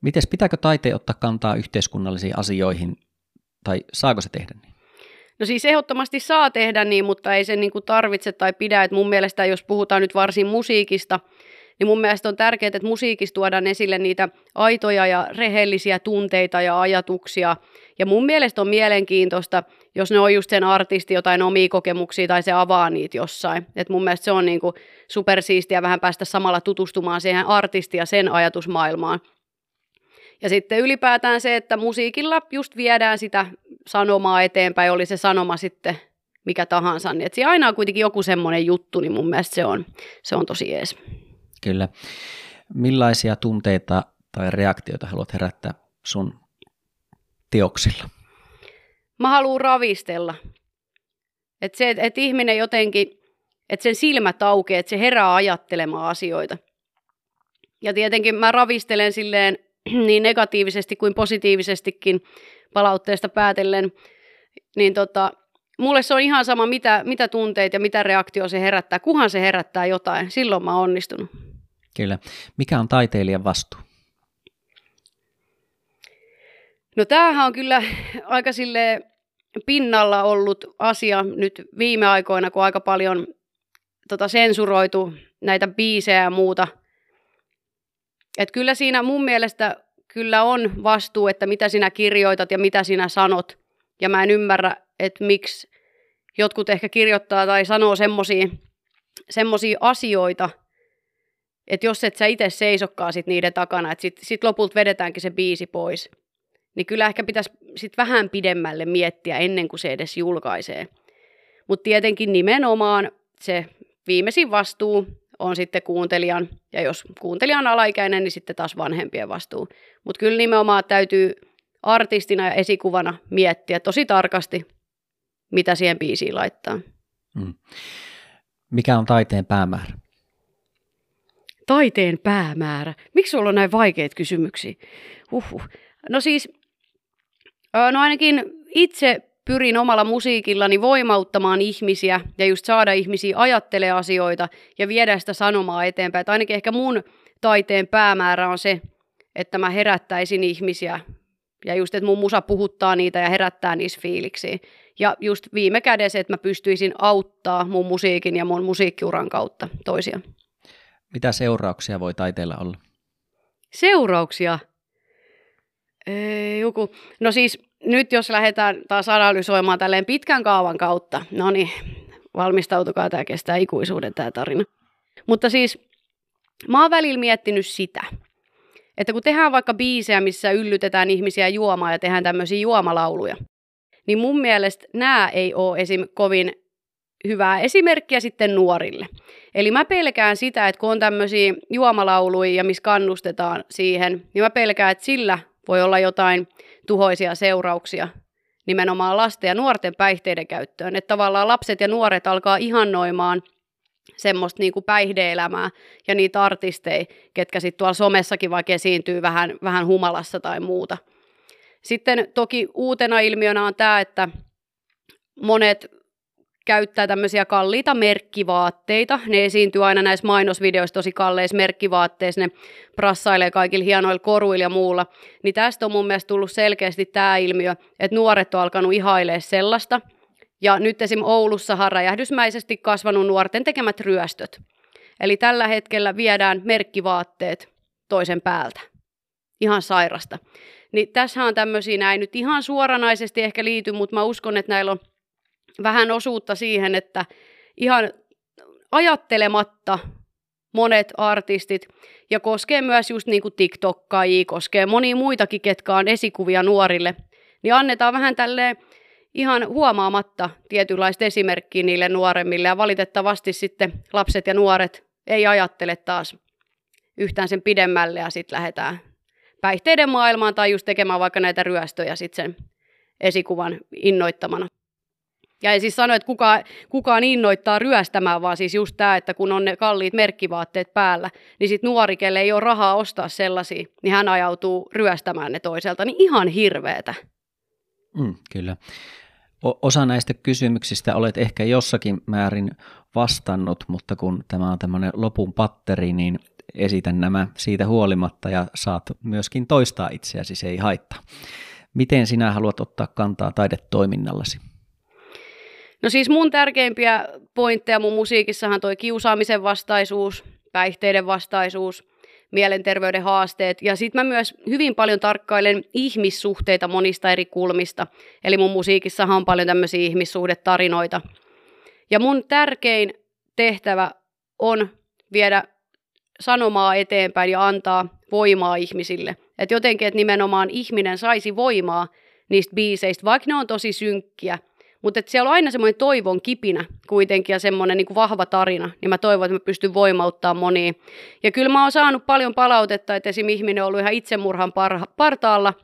mites pitääkö taiteen ottaa kantaa yhteiskunnallisiin asioihin, tai saako se tehdä niin? No siis ehdottomasti saa tehdä niin, mutta ei se niin kuin tarvitse tai pidä. Et mun mielestä, jos puhutaan nyt varsin musiikista, niin mun mielestä on tärkeää, että musiikissa tuodaan esille niitä aitoja ja rehellisiä tunteita ja ajatuksia. Ja mun mielestä on mielenkiintoista, jos ne on just sen artisti jotain omia kokemuksia tai se avaa niitä jossain. Et mun mielestä se on niin kuin supersiistiä vähän päästä samalla tutustumaan siihen artistiin ja sen ajatusmaailmaan. Ja sitten ylipäätään se, että musiikilla just viedään sitä sanomaa eteenpäin, oli se sanoma sitten mikä tahansa. Niin että siinä aina on kuitenkin joku semmoinen juttu, niin mun mielestä se on, se on tosi ees. Kyllä. Millaisia tunteita tai reaktioita haluat herättää sun teoksilla? Mä haluan ravistella. Että se, että et ihminen jotenkin, että sen silmät aukeaa, että se herää ajattelemaan asioita. Ja tietenkin mä ravistelen silleen <clears throat> niin negatiivisesti kuin positiivisestikin palautteesta päätellen, niin tota, mulle se on ihan sama, mitä, mitä tunteita ja mitä reaktio se herättää, kuhan se herättää jotain. Silloin mä oon onnistunut. Kyllä. Mikä on taiteilijan vastuu? No tämähän on kyllä aika sille pinnalla ollut asia nyt viime aikoina, kun aika paljon tota, sensuroitu näitä biisejä ja muuta – et kyllä siinä mun mielestä kyllä on vastuu, että mitä sinä kirjoitat ja mitä sinä sanot. Ja mä en ymmärrä, että miksi jotkut ehkä kirjoittaa tai sanoo semmoisia asioita, että jos et sä itse seisokkaa sit niiden takana, että sit, sit lopulta vedetäänkin se biisi pois, niin kyllä ehkä pitäisi sit vähän pidemmälle miettiä ennen kuin se edes julkaisee. Mutta tietenkin nimenomaan se viimeisin vastuu on sitten kuuntelijan, ja jos kuuntelija on alaikäinen, niin sitten taas vanhempien vastuu. Mutta kyllä nimenomaan täytyy artistina ja esikuvana miettiä tosi tarkasti, mitä siihen biisiin laittaa. Hmm. Mikä on taiteen päämäärä? Taiteen päämäärä? Miksi sulla on näin vaikeita kysymyksiä? Uhuh. No siis, no ainakin itse pyrin omalla musiikillani voimauttamaan ihmisiä ja just saada ihmisiä ajattelee asioita ja viedä sitä sanomaa eteenpäin. Et ainakin ehkä mun taiteen päämäärä on se, että mä herättäisin ihmisiä ja just, että mun musa puhuttaa niitä ja herättää niissä fiiliksiä. Ja just viime kädessä, että mä pystyisin auttaa mun musiikin ja mun musiikkiuran kautta toisia. Mitä seurauksia voi taiteella olla? Seurauksia? Ei, joku. No siis nyt jos lähdetään taas analysoimaan tälleen pitkän kaavan kautta, no niin, valmistautukaa, tämä kestää ikuisuuden tämä tarina. Mutta siis mä oon välillä miettinyt sitä, että kun tehdään vaikka biisejä, missä yllytetään ihmisiä juomaan ja tehdään tämmöisiä juomalauluja, niin mun mielestä nämä ei ole esim. kovin hyvää esimerkkiä sitten nuorille. Eli mä pelkään sitä, että kun on tämmöisiä juomalauluja ja missä kannustetaan siihen, niin mä pelkään, että sillä voi olla jotain tuhoisia seurauksia nimenomaan lasten ja nuorten päihteiden käyttöön. Että tavallaan lapset ja nuoret alkaa ihannoimaan semmoista kuin päihdeelämää ja niitä artisteja, ketkä sitten tuolla somessakin vaikka esiintyy vähän, vähän humalassa tai muuta. Sitten toki uutena ilmiönä on tämä, että monet käyttää tämmöisiä kalliita merkkivaatteita. Ne esiintyy aina näissä mainosvideoissa tosi kalleissa merkkivaatteissa, ne prassailee kaikilla hienoilla koruilla ja muulla. Niin tästä on mun mielestä tullut selkeästi tämä ilmiö, että nuoret on alkanut ihailemaan sellaista. Ja nyt esim. Oulussa on räjähdysmäisesti kasvanut nuorten tekemät ryöstöt. Eli tällä hetkellä viedään merkkivaatteet toisen päältä. Ihan sairasta. Niin tässä on tämmöisiä, näin nyt ihan suoranaisesti ehkä liity, mutta mä uskon, että näillä on vähän osuutta siihen, että ihan ajattelematta monet artistit, ja koskee myös just niin kuin TikTokkaajia, koskee monia muitakin, ketkä on esikuvia nuorille, niin annetaan vähän tälleen ihan huomaamatta tietynlaista esimerkkiä niille nuoremmille, ja valitettavasti sitten lapset ja nuoret ei ajattele taas yhtään sen pidemmälle, ja sitten lähdetään päihteiden maailmaan tai just tekemään vaikka näitä ryöstöjä sitten sen esikuvan innoittamana. Ja ei siis sano, että kuka, kukaan innoittaa ryöstämään, vaan siis just tämä, että kun on ne kalliit merkkivaatteet päällä, niin sitten nuori, kelle ei ole rahaa ostaa sellaisia, niin hän ajautuu ryöstämään ne toiselta. Niin ihan hirveetä. Mm, kyllä. O- osa näistä kysymyksistä olet ehkä jossakin määrin vastannut, mutta kun tämä on tämmöinen lopun patteri, niin esitän nämä siitä huolimatta ja saat myöskin toistaa itseäsi, se ei haittaa. Miten sinä haluat ottaa kantaa taidetoiminnallasi? No siis mun tärkeimpiä pointteja mun musiikissahan toi kiusaamisen vastaisuus, päihteiden vastaisuus, mielenterveyden haasteet. Ja sitten mä myös hyvin paljon tarkkailen ihmissuhteita monista eri kulmista. Eli mun musiikissahan on paljon tämmöisiä ihmissuhdetarinoita. Ja mun tärkein tehtävä on viedä sanomaa eteenpäin ja antaa voimaa ihmisille. Että jotenkin, että nimenomaan ihminen saisi voimaa niistä biiseistä, vaikka ne on tosi synkkiä, mutta siellä on aina semmoinen toivon kipinä kuitenkin ja semmoinen niin vahva tarina, niin mä toivon, että mä pystyn voimauttaa moniin. Ja kyllä mä oon saanut paljon palautetta, että esim. ihminen on ollut ihan itsemurhan parha- partaalla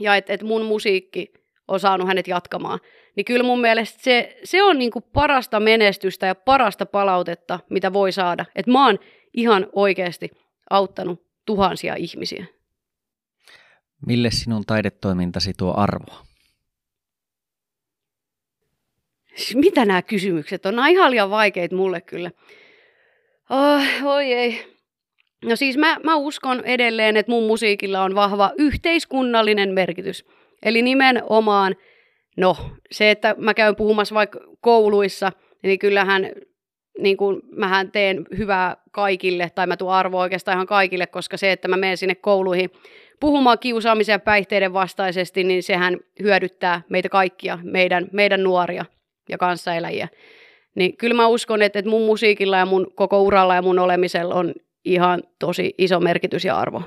ja että et mun musiikki on saanut hänet jatkamaan. Niin kyllä mun mielestä se, se on niin parasta menestystä ja parasta palautetta, mitä voi saada. Että mä oon ihan oikeasti auttanut tuhansia ihmisiä. Mille sinun taidetoimintasi tuo arvoa? Siis mitä nämä kysymykset on? Nämä on ihan liian vaikeita mulle kyllä. Oh, oi ei. No siis mä, mä uskon edelleen, että mun musiikilla on vahva yhteiskunnallinen merkitys. Eli nimenomaan, no se, että mä käyn puhumassa vaikka kouluissa, niin kyllähän niin kuin mähän teen hyvää kaikille, tai mä tuon arvoa oikeastaan ihan kaikille, koska se, että mä menen sinne kouluihin puhumaan kiusaamisen ja päihteiden vastaisesti, niin sehän hyödyttää meitä kaikkia, meidän, meidän nuoria ja kanssaeläjiä. Niin kyllä mä uskon, että, että mun musiikilla ja mun koko uralla ja mun olemisella on ihan tosi iso merkitys ja arvo.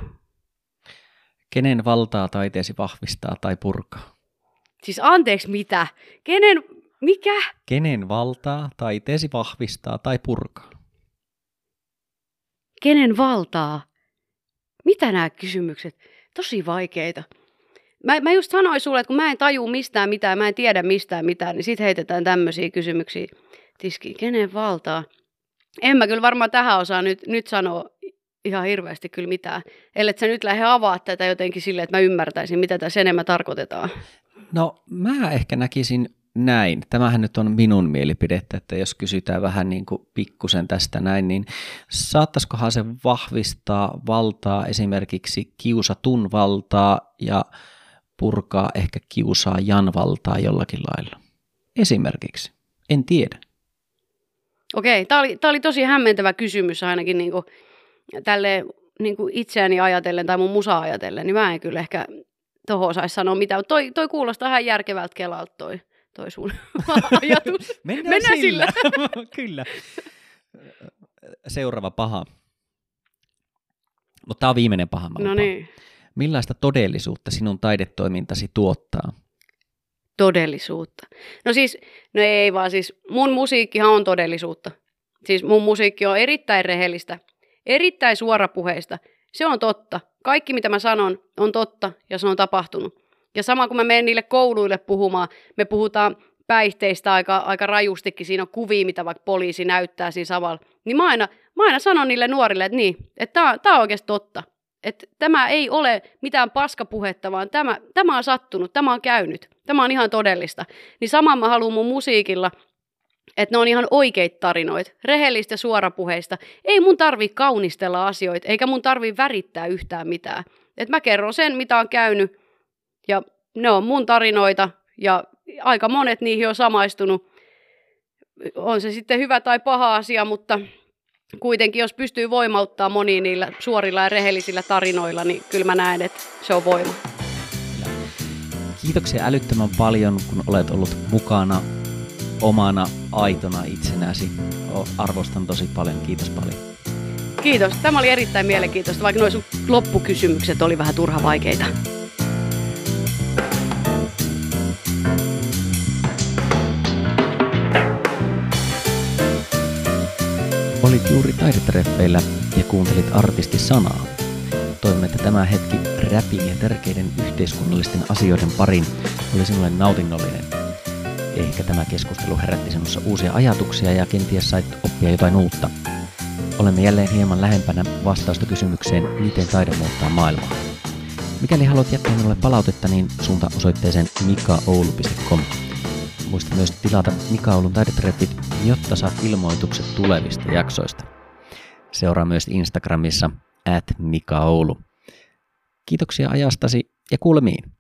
Kenen valtaa taiteesi vahvistaa tai purkaa? Siis anteeksi mitä? Kenen, mikä? Kenen valtaa taiteesi vahvistaa tai purkaa? Kenen valtaa? Mitä nämä kysymykset? Tosi vaikeita mä, mä just sanoin sulle, että kun mä en taju mistään mitään, mä en tiedä mistään mitään, niin sit heitetään tämmöisiä kysymyksiä. Tiski, kenen valtaa? En mä kyllä varmaan tähän osaa nyt, nyt sanoa ihan hirveästi kyllä mitään. Ellei sä nyt lähde avaa tätä jotenkin silleen, että mä ymmärtäisin, mitä tässä enemmän tarkoitetaan. No mä ehkä näkisin näin. Tämähän nyt on minun mielipidettä, että jos kysytään vähän niin kuin pikkusen tästä näin, niin saattaisikohan se vahvistaa valtaa, esimerkiksi kiusatun valtaa ja purkaa ehkä kiusaajan valtaa jollakin lailla? Esimerkiksi. En tiedä. Okei, tämä oli, oli tosi hämmentävä kysymys ainakin niin kuin, tälle niin kuin itseäni ajatellen tai mun musa ajatellen, niin mä en kyllä ehkä tuohon osaisi sanoa mitään. Toi, toi kuulostaa ihan järkevältä Kelalta toi, toi sun <laughs> ajatus. <laughs> Mennään, Mennään sillä. sillä. <laughs> kyllä. Seuraava paha. Mutta tämä on viimeinen paha. No niin. Millaista todellisuutta sinun taidetoimintasi tuottaa? Todellisuutta. No siis, no ei vaan siis, mun musiikkihan on todellisuutta. Siis mun musiikki on erittäin rehellistä, erittäin suorapuheista. Se on totta. Kaikki, mitä mä sanon, on totta ja se on tapahtunut. Ja sama kun mä menen niille kouluille puhumaan, me puhutaan päihteistä aika, aika rajustikin, siinä on kuvia, mitä vaikka poliisi näyttää siinä samalla. Niin mä aina, mä aina sanon niille nuorille, että niin, että tämä on oikeasti totta. Että tämä ei ole mitään paskapuhetta, vaan tämä, tämä on sattunut, tämä on käynyt, tämä on ihan todellista. Niin saman mä haluan mun musiikilla, että ne on ihan oikeita tarinoita, rehellistä suorapuheista. Ei mun tarvi kaunistella asioita, eikä mun tarvi värittää yhtään mitään. Et mä kerron sen, mitä on käynyt, ja ne on mun tarinoita, ja aika monet niihin on samaistunut. On se sitten hyvä tai paha asia, mutta kuitenkin jos pystyy voimauttaa moniin niillä suorilla ja rehellisillä tarinoilla, niin kyllä mä näen, että se on voima. Kiitoksia älyttömän paljon, kun olet ollut mukana omana aitona itsenäsi. Arvostan tosi paljon. Kiitos paljon. Kiitos. Tämä oli erittäin mielenkiintoista, vaikka nuo sun loppukysymykset oli vähän turha vaikeita. Olit juuri taidetreffeillä ja kuuntelit artisti sanaa. Toivon, että tämä hetki räpin ja tärkeiden yhteiskunnallisten asioiden parin oli sinulle nautinnollinen. Ehkä tämä keskustelu herätti sinussa uusia ajatuksia ja kenties sait oppia jotain uutta. Olemme jälleen hieman lähempänä vastausta kysymykseen, miten taide muuttaa maailmaa. Mikäli haluat jättää minulle palautetta, niin suunta osoitteeseen mikaoulu.com. Muista myös tilata Mika Oulun taidetreffit, jotta saat ilmoitukset tulevista jaksoista. Seuraa myös Instagramissa at Mika Oulu. Kiitoksia ajastasi ja kuulemiin.